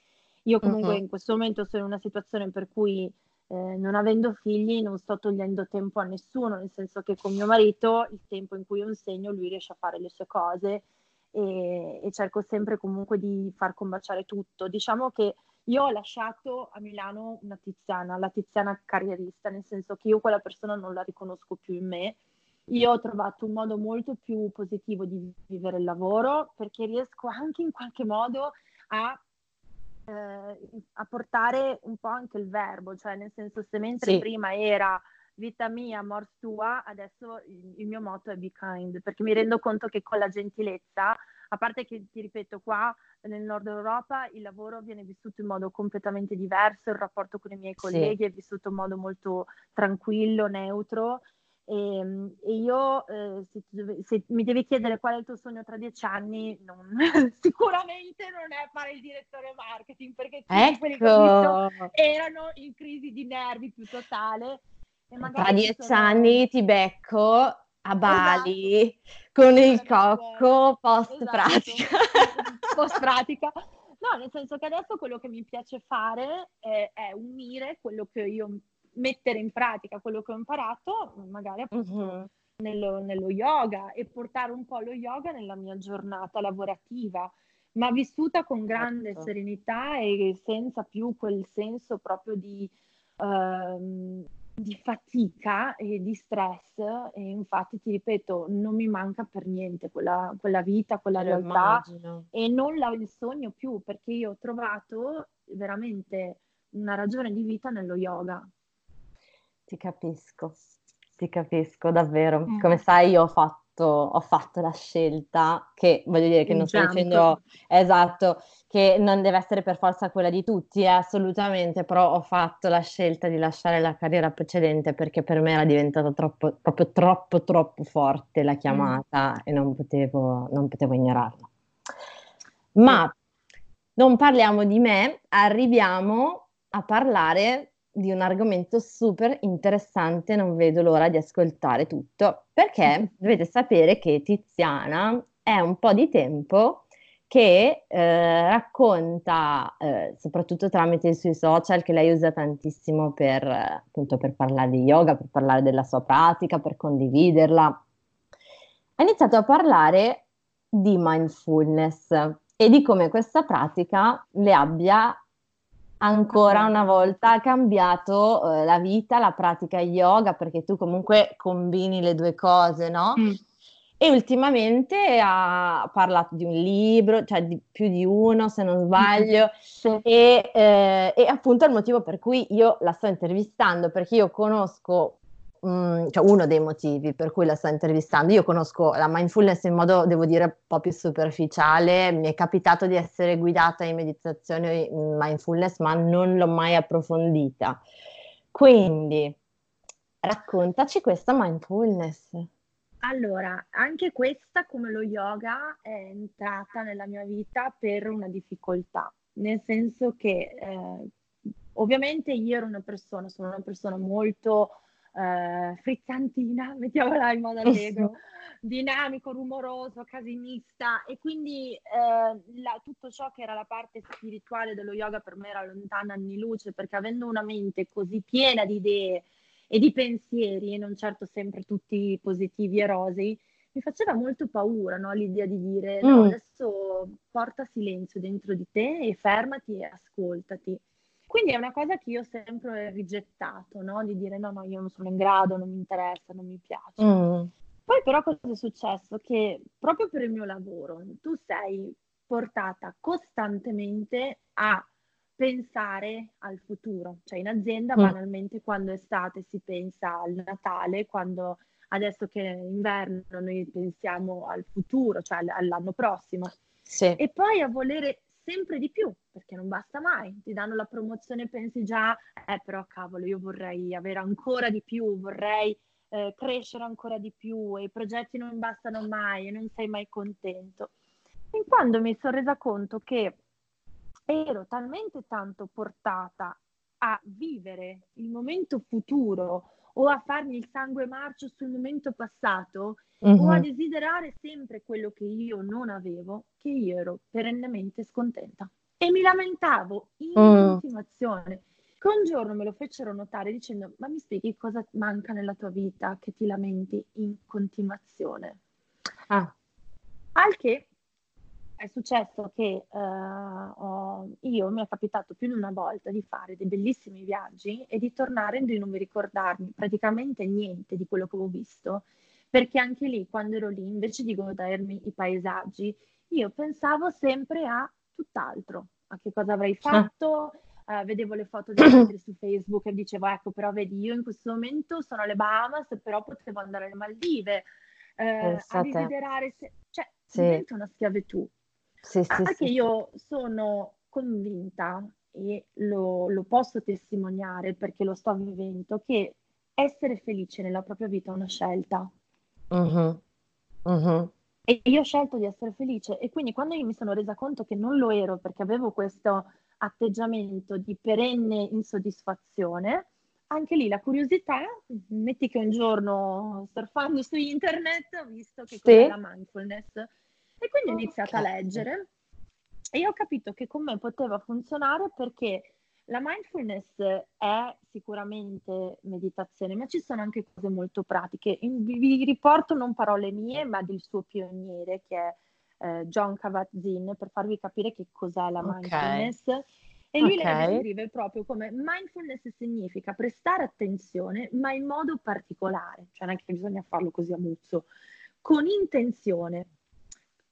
Io comunque uh-huh. in questo momento sono in una situazione per cui eh, non avendo figli non sto togliendo tempo a nessuno, nel senso che con mio marito il tempo in cui io insegno lui riesce a fare le sue cose e, e cerco sempre comunque di far combaciare tutto. Diciamo che io ho lasciato a Milano una Tiziana, la Tiziana carrierista, nel senso che io quella persona non la riconosco più in me. Io ho trovato un modo molto più positivo di vivere il lavoro perché riesco anche in qualche modo a, eh, a portare un po' anche il verbo, cioè nel senso se mentre sì. prima era vita mia, mors tua, adesso il, mio motto è be kind, perché mi rendo conto che con la gentilezza, a parte che ti ripeto qua nel nord Europa il lavoro viene vissuto in modo completamente diverso, il rapporto con i miei colleghi sì. è vissuto in modo molto tranquillo, neutro e, ehm, e io eh, se, se, mi devi chiedere qual è il tuo sogno tra dieci anni, non, sicuramente non è fare il direttore marketing perché ecco. quelli che ho visto erano in crisi di nervi più totale tra dieci sono... anni ti becco a esatto. Bali esatto. con il cocco post esatto. pratica. post pratica. No, nel senso che adesso quello che mi piace fare è, è, unire quello che io mettere in pratica, quello che ho imparato, magari appunto uh-huh. nello, nello yoga e portare un po' lo yoga nella mia giornata lavorativa ma vissuta con grande certo. serenità e senza più quel senso proprio di, uh, di fatica e di stress e infatti ti ripeto non mi manca per niente quella, quella vita, quella realtà immagino. e non la sogno più perché io ho trovato veramente una ragione di vita nello yoga. Ti capisco, ti capisco davvero. Mm. Come sai io ho fatto ho fatto la scelta che voglio dire che non sto dicendo esatto che non deve essere per forza quella di tutti, eh, assolutamente, però ho fatto la scelta di lasciare la carriera precedente perché per me era diventata troppo, proprio troppo, troppo forte la chiamata mm. e non potevo, non potevo ignorarla. Ma non parliamo di me, arriviamo a parlare di un argomento super interessante, non vedo l'ora di ascoltare tutto, perché dovete sapere che Tiziana è un po' di tempo che eh, racconta, eh, soprattutto tramite i suoi social, che lei usa tantissimo per, appunto, per parlare di yoga, per parlare della sua pratica, per condividerla. Ha iniziato a parlare di mindfulness e di come questa pratica le abbia ancora una volta cambiato eh, la vita, la pratica yoga, perché tu comunque combini le due cose, no? Mm e ultimamente ha parlato di un libro, cioè di più di uno se non sbaglio, sì. e, eh, e, appunto è il motivo per cui io la sto intervistando, perché io conosco, mh, mm, cioè uno dei motivi per cui la sto intervistando, io conosco la mindfulness in modo, devo dire, un po' più superficiale, mi è capitato di essere guidata in meditazione in mindfulness, ma non l'ho mai approfondita. Quindi raccontaci questa mindfulness. Allora, anche questa, come lo yoga, è entrata nella mia vita per una difficoltà, nel senso che eh, ovviamente io ero una persona, sono una persona molto eh, frizzantina, mettiamola in modo allegro, dinamico, rumoroso, casinista e quindi eh, la, tutto ciò che era la parte spirituale dello yoga per me era lontana anni luce perché avendo una mente così piena di idee, e di pensieri, non certo sempre tutti positivi e rosei, mi faceva molto paura no? l'idea di dire no, mm. adesso porta silenzio dentro di te e fermati e ascoltati. Quindi è una cosa che io ho sempre rigettato, no? di dire no, no, io non sono in grado, non mi interessa, non mi piace. Mm. Poi però cosa è successo? Che proprio per il mio lavoro tu sei portata costantemente a pensare al futuro, cioè in azienda mm. banalmente quando è estate si pensa al Natale, quando adesso che è inverno noi pensiamo al futuro, cioè all'anno prossimo. Sì. E poi a volere sempre di più, perché non basta mai, ti danno la promozione e pensi già, eh però cavolo, io vorrei avere ancora di più, vorrei eh, crescere ancora di più e i progetti non bastano mai e non sei mai contento. E quando mi sono resa conto che ero talmente tanto portata a vivere il momento futuro o a farmi il sangue marcio sul momento passato uh-huh. o a mhm. desiderare sempre quello che io non avevo, che io ero perennemente scontenta. E mi lamentavo in uh continuazione. Che un giorno me lo fecero notare dicendo: Ma mi spieghi cosa manca nella tua vita che ti lamenti in continuazione? Ah. Al che è successo che uh, ho, io mi è capitato più di una volta di fare dei bellissimi viaggi e di tornare e di non mi ricordarmi praticamente niente di quello che ho visto, perché anche lì, quando ero lì, invece di godermi i paesaggi, io pensavo sempre a tutt'altro, a che cosa avrei ah. fatto. Uh, vedevo le foto degli altri su Facebook e dicevo, ecco, però vedi, io in questo momento sono alle Bahamas, però potevo andare alle Maldive, uh, a desiderare, se... cioè, sì. diventa una schiavitù. Sì, sì, Anche sì. io sono convinta e lo, lo, posso testimoniare perché lo sto vivendo, che essere felice nella propria vita è una scelta. Uh-huh. Uh-huh. E io ho scelto di essere felice e quindi quando io mi sono resa conto che non lo ero perché avevo questo atteggiamento di perenne insoddisfazione, anche lì la curiosità, metti che un giorno surfando su internet ho visto che sì. cos'è la mindfulness e quindi ho iniziato okay. a leggere e ho capito che con me poteva funzionare perché la mindfulness è sicuramente meditazione, ma ci sono anche cose molto pratiche. Vi riporto non parole mie, ma del suo pioniere che è eh, John Kabat-Zinn per farvi capire che cos'è la mindfulness. Okay. E lui okay. la descrive proprio come mindfulness significa prestare attenzione, ma in modo particolare, cioè non è che bisogna farlo così a muzzo, con intenzione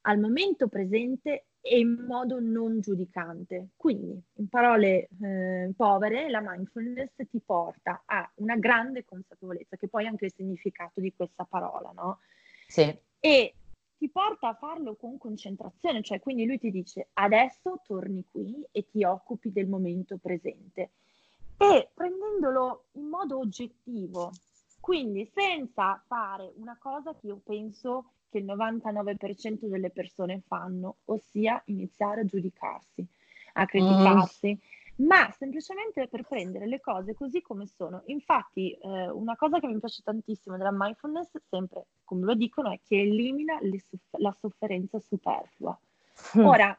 al momento presente e in modo non giudicante. Quindi, in parole eh, povere, la mindfulness ti porta a una grande consapevolezza, che poi è anche il significato di questa parola, no? Sì. E ti porta a farlo con concentrazione, cioè quindi lui ti dice adesso torni qui e ti occupi del momento presente. E prendendolo in modo oggettivo, quindi senza fare una cosa che io penso che il 99% delle persone fanno, ossia iniziare a giudicarsi, a criticarsi, mm. ma semplicemente per prendere le cose così come sono. Infatti, eh, una cosa che mi piace tantissimo della mindfulness, sempre come lo dicono, è che elimina soff- la sofferenza superflua. Mm. Ora,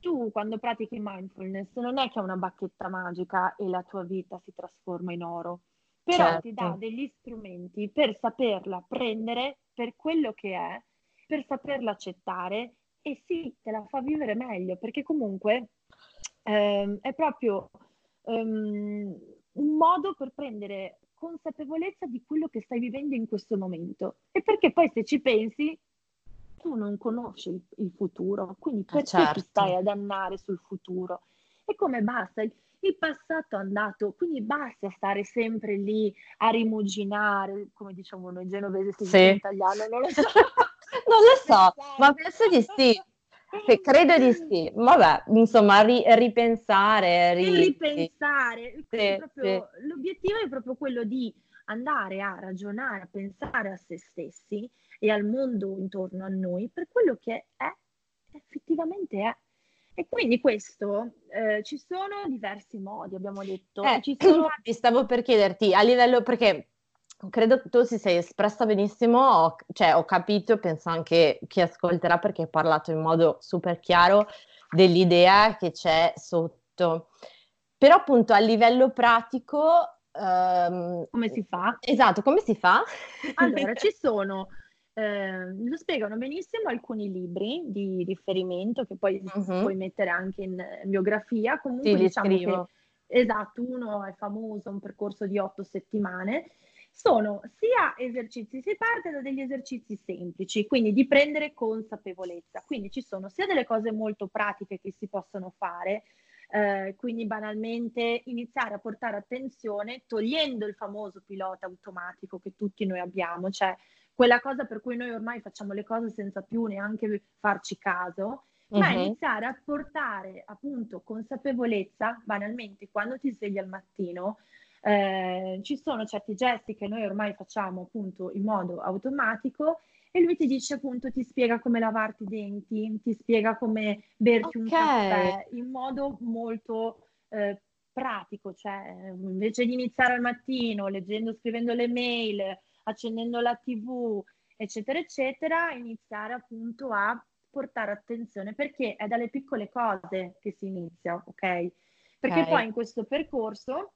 tu quando pratichi mindfulness non è che è una bacchetta magica e la tua vita si trasforma in oro però certo. ti dà degli strumenti per saperla prendere per quello che è, per saperla accettare e sì, te la fa vivere meglio, perché comunque ehm, è proprio ehm, un modo per prendere consapevolezza di quello che stai vivendo in questo momento. E perché poi se ci pensi, tu non conosci il, il futuro, quindi ah, perché certo. ti stai ad annare sul futuro? E come basta? il passato è andato, quindi basta stare sempre lì a rimuginare, come diciamo noi genovesi, se sì. in italiano, non lo so. non lo so, ma penso di sì. Che credo di sì, vabbè, insomma, ri- ripensare. Ri- ripensare, sì, proprio, sì. l'obiettivo è proprio quello di andare a ragionare, a pensare a se stessi e al mondo intorno a noi per quello che è, effettivamente è. E quindi questo, eh, ci sono diversi modi, abbiamo detto. Eh, ci sono... Stavo per chiederti a livello, perché credo tu si sei espressa benissimo, ho, cioè ho capito, penso anche chi ascolterà perché hai parlato in modo super chiaro dell'idea che c'è sotto. Però appunto a livello pratico... Um, come si fa? Esatto, come si fa? Allora, ci sono eh, lo spiegano benissimo alcuni libri di riferimento che poi uh-huh. puoi mettere anche in biografia. Comunque sì, diciamo che esatto, uno è famoso, un percorso di otto settimane. Sono sia esercizi, si parte da degli esercizi semplici, quindi di prendere consapevolezza. Quindi ci sono sia delle cose molto pratiche che si possono fare, eh, quindi banalmente iniziare a portare attenzione togliendo il famoso pilota automatico che tutti noi abbiamo, cioè quella cosa per cui noi ormai facciamo le cose senza più neanche farci caso, uh-huh. ma iniziare a portare appunto consapevolezza, banalmente, quando ti svegli al mattino, eh, ci sono certi gesti che noi ormai facciamo appunto in modo automatico e lui ti dice appunto, ti spiega come lavarti i denti, ti spiega come berti okay. un caffè in modo molto eh, pratico, cioè invece di iniziare al mattino leggendo, scrivendo le mail, accendendo la tv, eccetera, eccetera, iniziare appunto a portare attenzione perché è dalle piccole cose che si inizia, ok? Perché okay. poi in questo percorso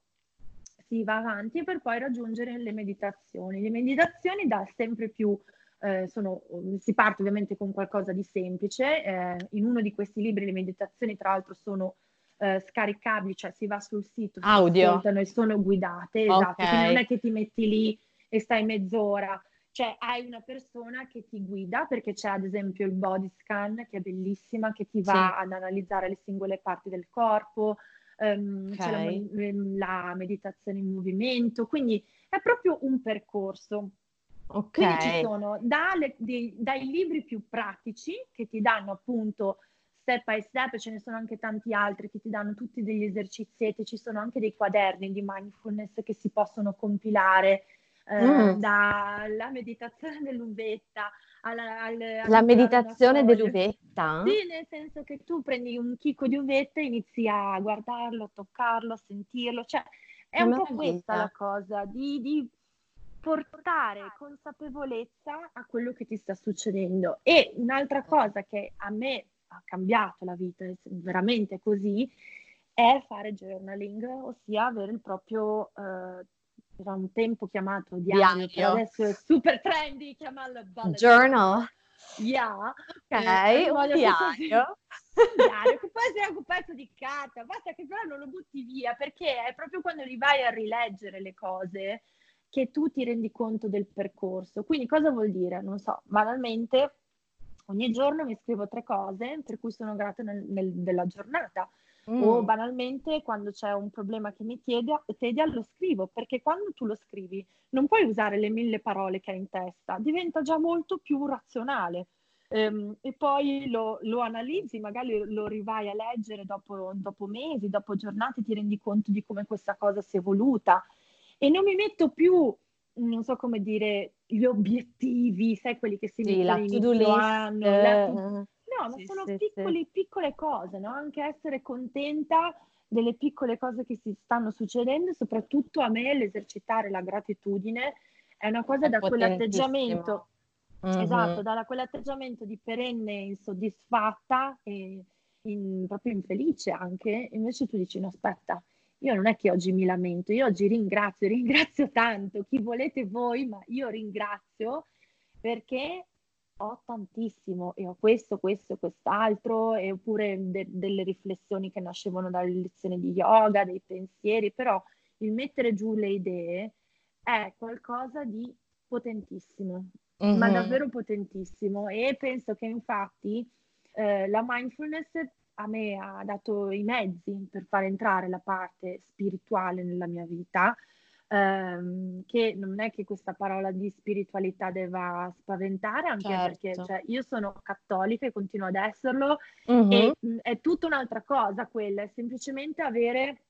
si va avanti per poi raggiungere le meditazioni. Le meditazioni da sempre più eh, sono, si parte ovviamente con qualcosa di semplice. Eh, in uno di questi libri le meditazioni, tra l'altro, sono eh, scaricabili, cioè si va sul sito, Audio. e sono guidate, Ok. esatto. Quindi non è che ti metti lì e stai mezz'ora, cioè hai una persona che ti guida perché c'è ad esempio il body scan che è bellissima, che ti va Sì. ad analizzare le singole parti del corpo, ehm, c'è la, ehm, la meditazione in movimento, quindi è proprio un percorso. Ok. Quindi ci sono dalle- dei- dai libri più pratici che ti danno appunto step by step, ce ne sono anche tanti altri che ti danno tutti degli esercizietti, ci sono anche dei quaderni di mindfulness che si possono compilare, eh, Mm. dalla meditazione dell'uvetta alla, al, La meditazione dell'uvetta? Sì, nel senso che tu prendi un chicco di uvetta e inizi a guardarlo, a toccarlo, a sentirlo, cioè è un po' questa la cosa, di, di portare consapevolezza a quello che ti sta succedendo. E un'altra cosa che a me ha cambiato la vita, è veramente così, è fare journaling, ossia avere il proprio, eh, era un tempo chiamato diario, Diario. adesso è super trendy chiamarlo bullet Journal. Yeah. Ok, Eh, un diario. diario, che può essere anche un pezzo di carta, basta che però non lo butti via, perché è proprio quando li vai a rileggere le cose che tu ti rendi conto del percorso. Quindi cosa vuol dire? Non so, banalmente ogni giorno mi scrivo tre cose per cui sono grata nel- nel- della giornata. O Mm. banalmente quando c'è un problema che mi tedia, tedia, lo scrivo, perché quando tu lo scrivi non puoi usare le mille parole che hai in testa, diventa già molto più razionale. Ehm, e poi lo, lo analizzi, magari lo rivai a leggere dopo, dopo mesi, dopo giornate, ti rendi conto di come questa cosa si è evoluta. E non mi metto più, non so come dire, gli obiettivi, sai, quelli che si Sì, la mettono to-do inizio list. anno, la eh, No, ma Sì, sono sì, piccole, piccole cose, no? Anche essere contenta delle piccole cose che si stanno succedendo, soprattutto a me l'esercitare la gratitudine è una cosa È da quell'atteggiamento, Mhm. esatto, da quell'atteggiamento di perenne insoddisfatta e in- proprio infelice anche, invece tu dici no, aspetta, io non è che oggi mi lamento, io oggi ringrazio, ringrazio tanto chi volete voi, ma io ringrazio perché ho tantissimo e ho questo, questo, quest'altro, e oppure de- delle riflessioni che nascevano dalle lezioni di yoga, dei pensieri, però il mettere giù le idee è qualcosa di potentissimo, ma Mhm. davvero potentissimo e penso che infatti eh, la mindfulness a me ha dato i mezzi per far entrare la parte spirituale nella mia vita, ehm, che non è che questa parola di spiritualità deva spaventare, anche perché Certo. cioè, io sono cattolica e continuo ad esserlo, Mhm. e mh, è tutta un'altra cosa quella, è semplicemente avere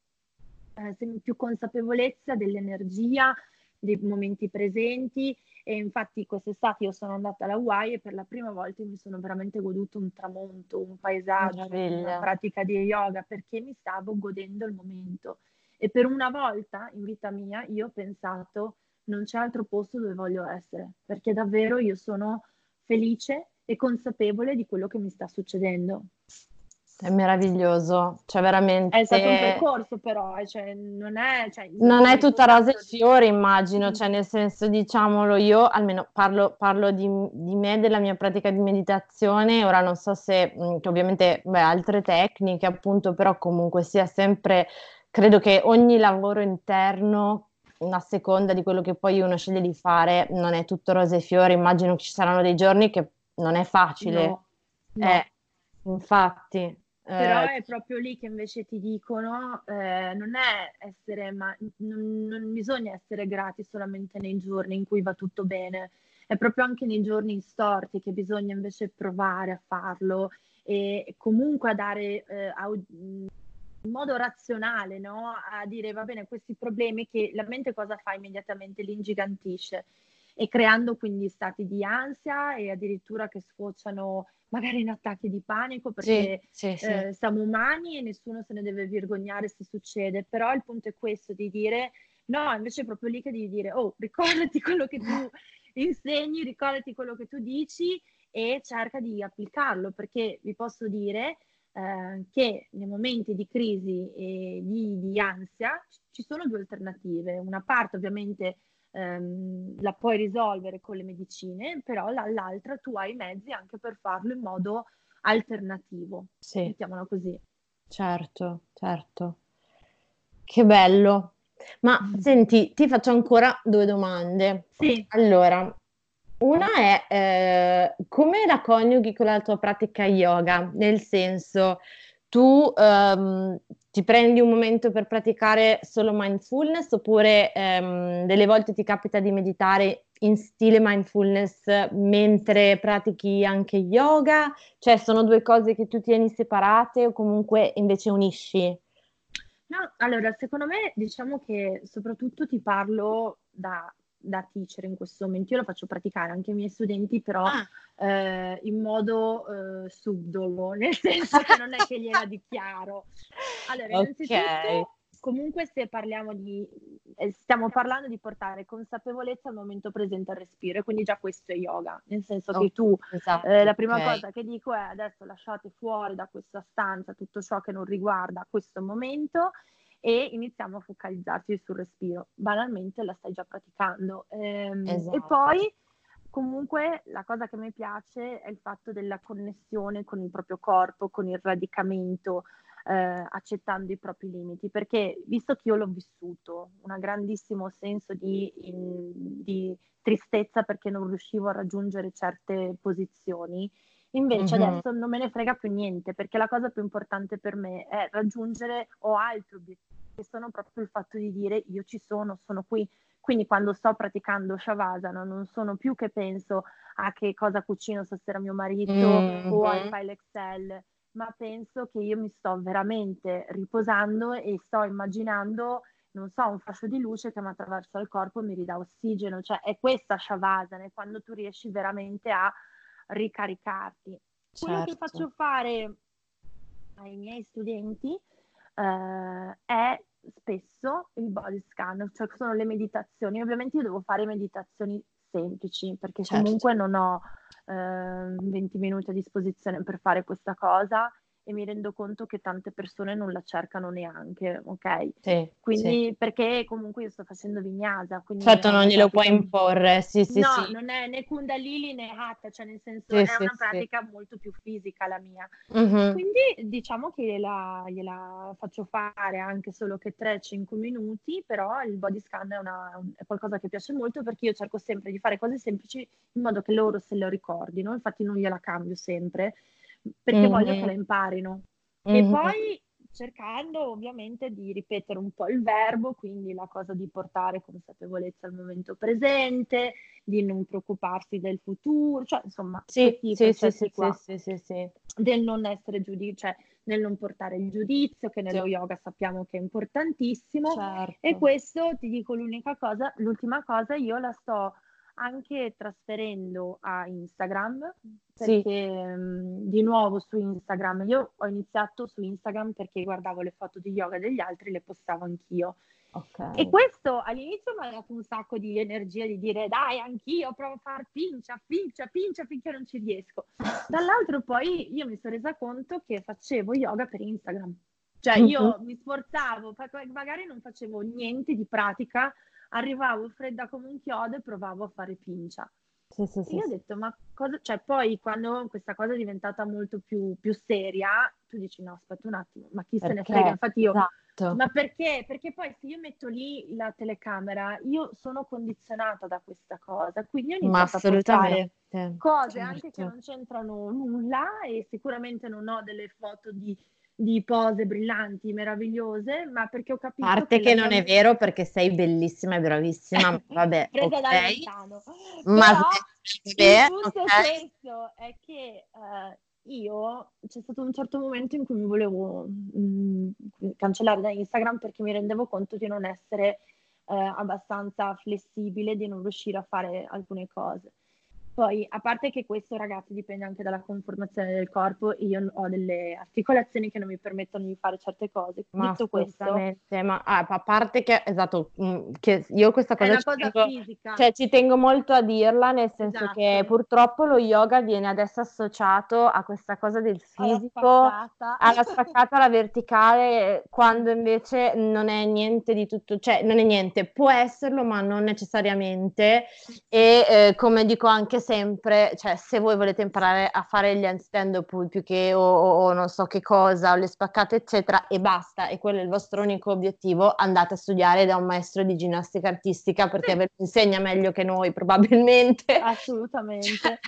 eh, sem- più consapevolezza dell'energia, dei momenti presenti e infatti quest'estate io sono andata alla Hawaii e per la prima volta mi sono veramente goduto un tramonto, un paesaggio, Meraviglia. una pratica di yoga perché mi stavo godendo il momento e per una volta in vita mia io ho pensato non c'è altro posto dove voglio essere perché davvero io sono felice e consapevole di quello che mi sta succedendo. È meraviglioso, cioè veramente... È stato un percorso però, eh, cioè, non è... Cioè, Non è tutta rose e fiori, immagino, Mm. cioè nel senso, diciamolo, io almeno parlo, parlo di, di me, della mia pratica di meditazione, ora non so se, mh, che ovviamente, beh, altre tecniche appunto, però comunque sia sempre, credo che ogni lavoro interno, a seconda di quello che poi uno sceglie di fare, non è tutto rose e fiori, immagino che ci saranno dei giorni che non è facile, No, no. eh, infatti. Però eh, è proprio lì che invece ti dicono, eh, non è essere, ma non, non bisogna essere grati solamente nei giorni in cui va tutto bene, è proprio anche nei giorni storti che bisogna invece provare a farlo e comunque a dare eh, au- in modo razionale, no? A dire va bene, questi problemi che la mente cosa fa immediatamente? Li ingigantisce e creando quindi stati di ansia e addirittura che sfociano magari in attacchi di panico perché sì, sì, sì. eh, siamo umani e nessuno se ne deve vergognare se succede, però il punto è questo di dire no, invece è proprio lì che devi dire oh, ricordati quello che tu insegni, ricordati quello che tu dici e cerca di applicarlo perché vi posso dire eh, che nei momenti di crisi e di, di ansia ci sono due alternative, una parte ovviamente ehm, la puoi risolvere con le medicine, però l'altra tu hai i mezzi anche per farlo in modo alternativo, sì. mettiamola così. Certo, certo. Che bello. Ma mm. senti, ti faccio ancora due domande. Sì. Allora, una è eh, come la coniughi con la tua pratica yoga? Nel senso, tu ehm, ti prendi un momento per praticare solo mindfulness oppure ehm, delle volte ti capita di meditare in stile mindfulness mentre pratichi anche yoga? Cioè sono due cose che tu tieni separate o comunque invece unisci? No, allora secondo me diciamo che soprattutto ti parlo da da teacher in questo momento, io lo faccio praticare anche ai miei studenti, però ah. eh, in modo eh, subdolo, nel senso che non è che gliela dichiaro. Allora, innanzitutto, okay. comunque se parliamo di, eh, stiamo parlando di portare consapevolezza al momento presente al respiro, e quindi già questo è yoga, nel senso oh, che tu, esatto, eh, la prima okay. cosa che dico è adesso lasciate fuori da questa stanza tutto ciò che non riguarda questo momento e iniziamo a focalizzarci sul respiro. Banalmente la stai già praticando. Ehm, esatto. E poi comunque la cosa che mi piace è il fatto della connessione con il proprio corpo, con il radicamento, eh, accettando i propri limiti, perché visto che io l'ho vissuto, un grandissimo senso di, in, di tristezza perché non riuscivo a raggiungere certe posizioni, Invece mm-hmm. adesso non me ne frega più niente perché la cosa più importante per me è raggiungere o altri obiettivi che sono proprio il fatto di dire io ci sono, sono qui. Quindi quando sto praticando Shavasana non sono più che penso a che cosa cucino stasera mio marito mm-hmm. o al file Excel, ma penso che io mi sto veramente riposando e sto immaginando, non so, un fascio di luce che mi attraversa il corpo e mi ridà ossigeno. Cioè è questa Shavasana, è quando tu riesci veramente a ricaricarti. Certo. Quello che certo. faccio fare ai miei studenti eh, è spesso il body scan, cioè sono le meditazioni. Ovviamente io devo fare meditazioni semplici perché certo. comunque non ho eh, 20 minuti a disposizione per fare questa cosa e mi rendo conto che tante persone non la cercano neanche, ok? Sì, quindi sì. perché comunque io sto facendo vignasa, quindi certo non glielo puoi imporre, sì, sì, no, sì. non è né Kundalini né Hatha, cioè nel senso è una pratica molto più fisica la mia. Mm-hmm. Quindi diciamo che gliela, gliela, faccio fare anche solo che 3-5 minuti, però il body scan è, una, è qualcosa che piace molto perché io cerco sempre di fare cose semplici in modo che loro se lo ricordino, infatti non gliela cambio sempre perché mm-hmm. voglio che la imparino. Mm-hmm. E poi cercando ovviamente di ripetere un po' il verbo, quindi la cosa di portare consapevolezza al momento presente, di non preoccuparsi del futuro, cioè insomma, sì, sì, sì, sì, sì, sì, sì, del non essere giudizio, cioè nel non portare il giudizio, che nello yoga sappiamo che è importantissimo. Certo. E questo ti dico l'unica cosa, l'ultima cosa, io la sto anche trasferendo a Instagram, perché sì. um, di nuovo su Instagram, io ho iniziato su Instagram perché guardavo le foto di yoga degli altri, le postavo anch'io. Okay. E questo all'inizio mi ha dato un sacco di energia di dire dai anch'io provo a far pincia, pincia, pincia finché non ci riesco. Dall'altro poi io mi sono resa conto che facevo yoga per Instagram. Cioè io uh-huh. mi sforzavo, magari non facevo niente di pratica, arrivavo fredda come un chiodo e provavo a fare pincia. Sì, sì, sì, io ho detto, ma cosa, cioè poi quando questa cosa è diventata molto più, più seria, tu dici no, aspetta un attimo, ma chi perché? se ne frega? Infatti io, esatto. ma perché? Perché poi se io metto lì la telecamera, io sono condizionata da questa cosa, quindi io ho iniziato a portare cose certo. anche che non c'entrano nulla e sicuramente non ho delle foto di di pose brillanti, meravigliose, ma perché ho capito... A parte che, che non mia... è vero perché sei bellissima e bravissima, vabbè, Presa okay. da lontano. Ma Però, il punto okay. questo è che uh, io, c'è stato un certo momento in cui mi volevo mh, mm, cancellare da Instagram perché mi rendevo conto di non essere uh, abbastanza flessibile, di non riuscire a fare alcune cose. Poi, a parte che questo, ragazzi, dipende anche dalla conformazione del corpo, io ho delle articolazioni che non mi permettono di fare certe cose. Ma Detto questo, ma ah, a parte che, esatto, mm, che io questa cosa, ci cosa tengo, cioè, ci tengo molto a dirla, nel senso che Esatto. purtroppo lo yoga viene adesso associato a questa cosa del Alla fisico, spaccata. alla spaccata, alla verticale, quando invece non è niente di tutto, cioè non è niente, può esserlo, ma non necessariamente. E eh, come dico anche sempre, cioè se voi volete imparare a fare gli handstand oppure più che o, o- o non so che cosa, o le spaccate, eccetera, e basta, e quello è il vostro unico obiettivo, andate a studiare da un maestro di ginnastica artistica perché Sì. ve lo insegna meglio che noi, probabilmente. Assolutamente.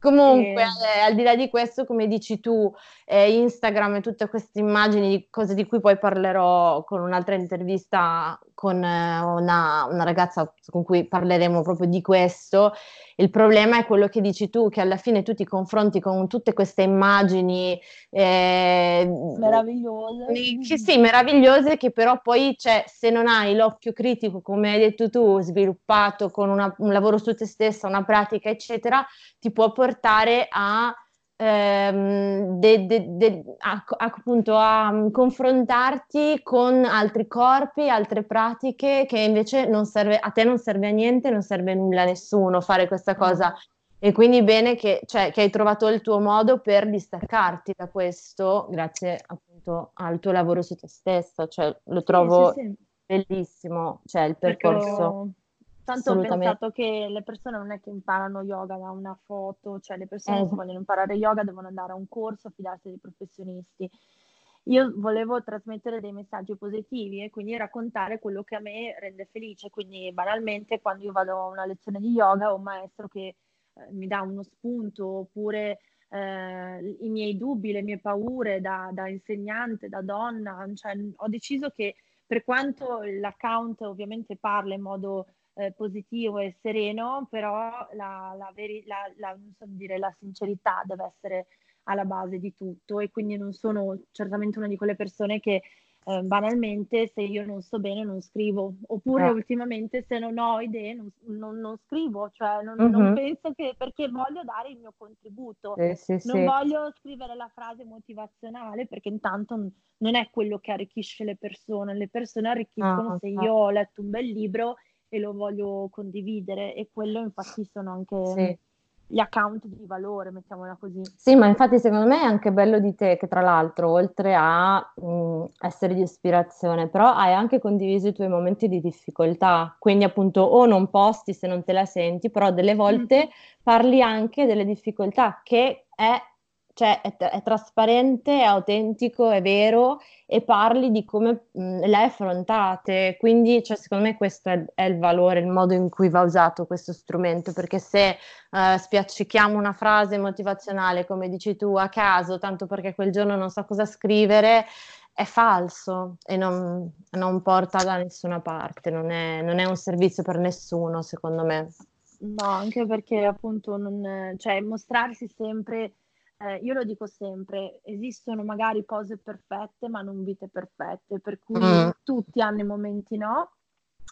Comunque, eh, al di là di questo, come dici tu, eh, Instagram e tutte queste immagini di cose di cui poi parlerò con un'altra intervista con eh, una, una ragazza con cui parleremo proprio di questo. Il problema è quello che dici tu, che alla fine tu ti confronti con tutte queste immagini eh, Meravigliose. che sì, meravigliose, che però poi, cioè, se non hai l'occhio critico, come hai detto tu, sviluppato con una- un lavoro su te stessa, una pratica, eccetera, ti può portare a, ehm, de- de- de- a- appunto a mm, confrontarti con altri corpi, altre pratiche che invece non serve, a te non serve a niente, non serve nulla a nessuno fare questa cosa. E quindi bene che, cioè, che hai trovato il tuo modo per distaccarti da questo, grazie appunto al tuo lavoro su te stessa, cioè lo Sì, trovo sì, sì. bellissimo, cioè il Perché percorso. ho- tanto ho pensato che le persone non è che imparano yoga da una foto, cioè le persone Eh, se vogliono imparare yoga devono andare a un corso, fidarsi dei professionisti. Io volevo trasmettere dei messaggi positivi e quindi raccontare quello che a me rende felice. Quindi banalmente quando io vado a una lezione di yoga ho un maestro che eh, mi dà uno spunto oppure eh, i miei dubbi, le mie paure da, da insegnante, da donna. Cioè, ho deciso che per quanto l'account ovviamente parla in modo eh, positivo e sereno, però la, la, veri- la- la- non so dire, la sincerità deve essere alla base di tutto e quindi non sono certamente una di quelle persone che eh, banalmente se io non sto bene non scrivo, oppure Eh. ultimamente se non ho idee non, non- non scrivo, cioè non, non Mhm. penso che perché voglio dare il mio contributo. Sì, sì, Non sì. voglio scrivere la frase motivazionale perché intanto non è quello che arricchisce le persone, le persone arricchiscono Ah, se ah. io ho letto un bel libro e lo voglio condividere e quello infatti sono anche Sì. gli account di valore, mettiamola così. Sì, ma infatti secondo me è anche bello di te che tra l'altro, oltre a mh, essere di ispirazione, però hai anche condiviso i tuoi momenti di difficoltà, quindi appunto o non posti se non te la senti, però delle volte parli anche delle difficoltà che è, cioè, è, è trasparente, è autentico, è vero e parli di come mh, le affrontate, quindi cioè, secondo me questo è, è il valore, il modo in cui va usato questo strumento, perché se eh, spiaccichiamo una frase motivazionale, come dici tu, a caso, tanto perché quel giorno non so cosa scrivere, è falso e non, non porta da nessuna parte, non è, non è un servizio per nessuno, secondo me. No, anche perché appunto non, cioè, mostrarsi sempre, eh, io lo dico sempre, esistono magari cose perfette ma non vite perfette, per cui Mm. tutti hanno i momenti no,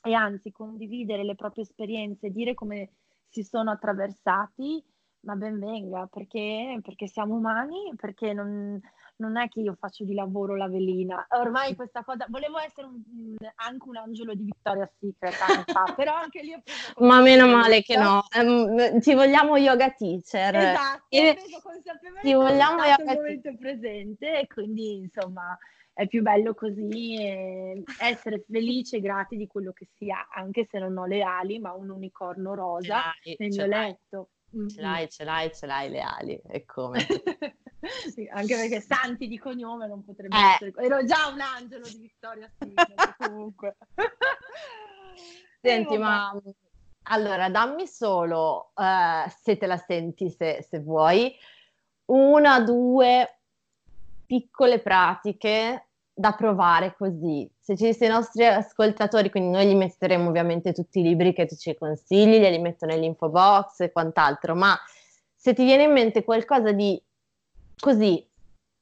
e anzi condividere le proprie esperienze, dire come si sono attraversati, ma ben venga, perché, perché siamo umani, perché non, non è che io faccio di lavoro la velina. Ormai questa cosa, volevo essere un- anche un angelo di Victoria's Secret fa, però anche lì ho preso Ma meno male che no, Ehm, ti vogliamo yoga teacher. Esatto, E ho preso consapevolezza ti vogliamo yoga momento presente e quindi insomma è più bello così essere felici e grati di quello che si ha, anche se non ho le ali, ma un unicorno rosa nel mio letto. Ce l'hai, ce l'hai, ce l'hai le ali, e come? Sì, anche perché Santi di cognome non potrebbe Eh. essere. Ero già un angelo di Vittoria Secret, comunque. Senti, ma allora dammi solo, eh, se te la senti, se, se vuoi, una, due piccole pratiche da provare così. Se ci sono i nostri ascoltatori, quindi noi gli metteremo ovviamente tutti i libri che tu ci consigli, glieli metto nell'info box e quant'altro, ma se ti viene in mente qualcosa di così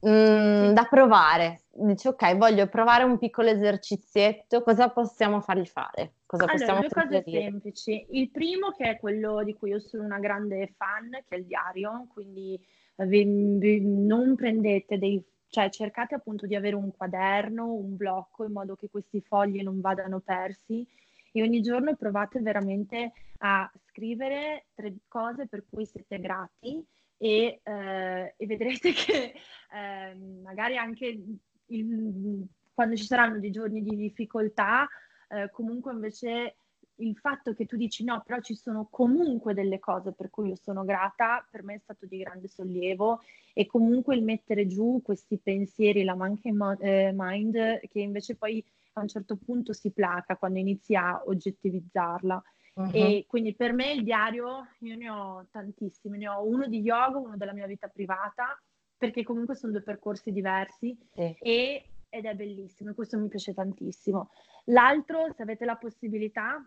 mm, da provare. Dici ok, voglio provare un piccolo esercizietto, cosa possiamo fargli fare? Cosa allora, possiamo due cose semplici. Il primo, che è quello di cui io sono una grande fan, che è il diario, quindi eh, non prendete dei cioè cercate appunto di avere un quaderno, un blocco in modo che questi fogli non vadano persi. E ogni giorno provate veramente a scrivere tre cose per cui siete grati e, eh, e vedrete che eh, magari anche il, quando ci saranno dei giorni di difficoltà, eh, comunque invece il fatto che tu dici no, però ci sono comunque delle cose per cui io sono grata, per me è stato di grande sollievo e comunque il mettere giù questi pensieri, la monkey eh, mind, che invece poi a un certo punto si placa quando inizi a oggettivizzarla. Uh-huh. E quindi per me il diario, io ne ho tantissimi, ne ho uno di yoga, uno della mia vita privata, perché comunque sono due percorsi diversi sì. e, ed è bellissimo e questo mi piace tantissimo. L'altro, se avete la possibilità,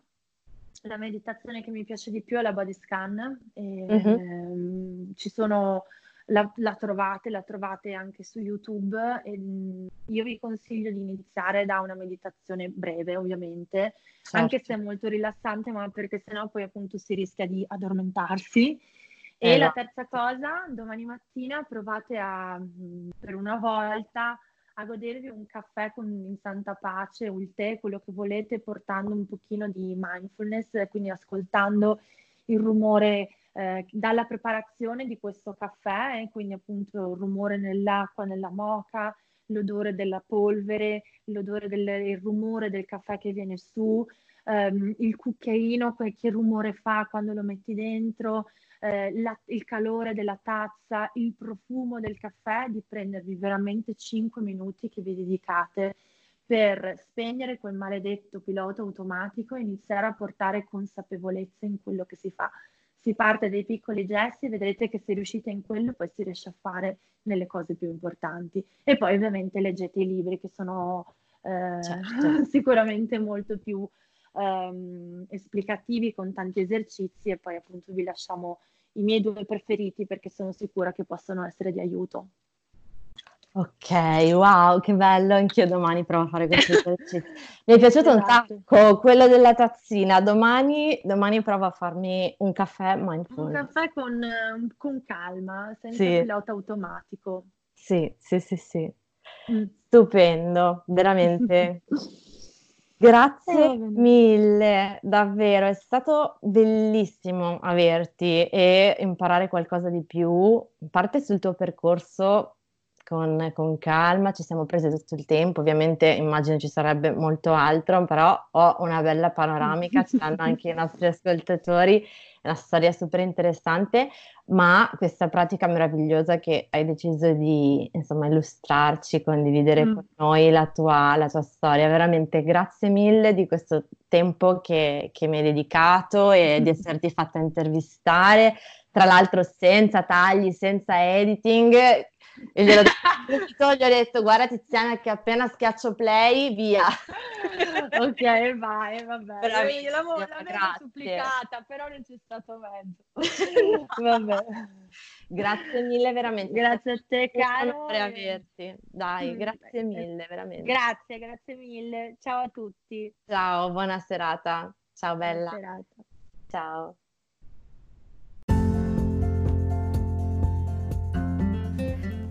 la meditazione che mi piace di più è la body scan. E, uh-huh. ehm, ci sono, la, la, trovate, la trovate anche su YouTube. E, mm, io vi consiglio di iniziare da una meditazione breve, ovviamente, certo. anche se è molto rilassante, ma perché sennò poi appunto si rischia di addormentarsi. E eh, la terza cosa, domani mattina provate a, mm, per una volta, a godervi un caffè con, in santa pace o il tè, quello che volete, portando un pochino di mindfulness, quindi ascoltando il rumore eh, dalla preparazione di questo caffè, eh, quindi appunto il rumore nell'acqua, nella moca, l'odore della polvere, l'odore del il rumore del caffè che viene su, ehm, il cucchiaino, che rumore fa quando lo metti dentro, eh, la, il calore della tazza, il profumo del caffè, di prendervi veramente 5 minuti che vi dedicate per spegnere quel maledetto pilota automatico e iniziare a portare consapevolezza in quello che si fa. Si parte dai piccoli gesti e vedrete che se riuscite in quello poi si riesce a fare nelle cose più importanti. E poi ovviamente leggete i libri che sono eh, certo. sicuramente molto più ehm, esplicativi con tanti esercizi e poi appunto vi lasciamo i miei due preferiti perché sono sicura che possono essere di aiuto. Ok, wow, che bello, anch'io domani provo a fare questo esercizio. Mi è piaciuto esatto. un sacco quello della tazzina, domani, domani provo a farmi un caffè mindful. Un caffè con, con calma, senza sì. pilota automatico. Sì, sì, sì, sì. Mm. Stupendo, veramente. Grazie eh, mille, davvero, è stato bellissimo averti e imparare qualcosa di più, in parte sul tuo percorso con, con, calma, ci siamo presi tutto il tempo, ovviamente immagino ci sarebbe molto altro, però ho una bella panoramica, ci stanno anche i nostri ascoltatori, è una storia super interessante, ma questa pratica meravigliosa che hai deciso di insomma illustrarci, condividere mm. con noi la tua, la tua, storia, veramente grazie mille di questo tempo che, che mi hai dedicato e di esserti fatta intervistare, tra l'altro senza tagli, senza editing, e glielo detto, gli ho detto, guarda Tiziana che appena schiaccio play, via. ok, vai, vabbè. Io l'avevo, l'avevo supplicata, però non c'è stato mezzo. vabbè. Grazie mille, veramente. Grazie a te, caro. Per averti. Dai, mm, grazie mille, veramente. Grazie, grazie mille. Ciao a tutti. Ciao, buona serata. Ciao, bella. Buona serata. Ciao.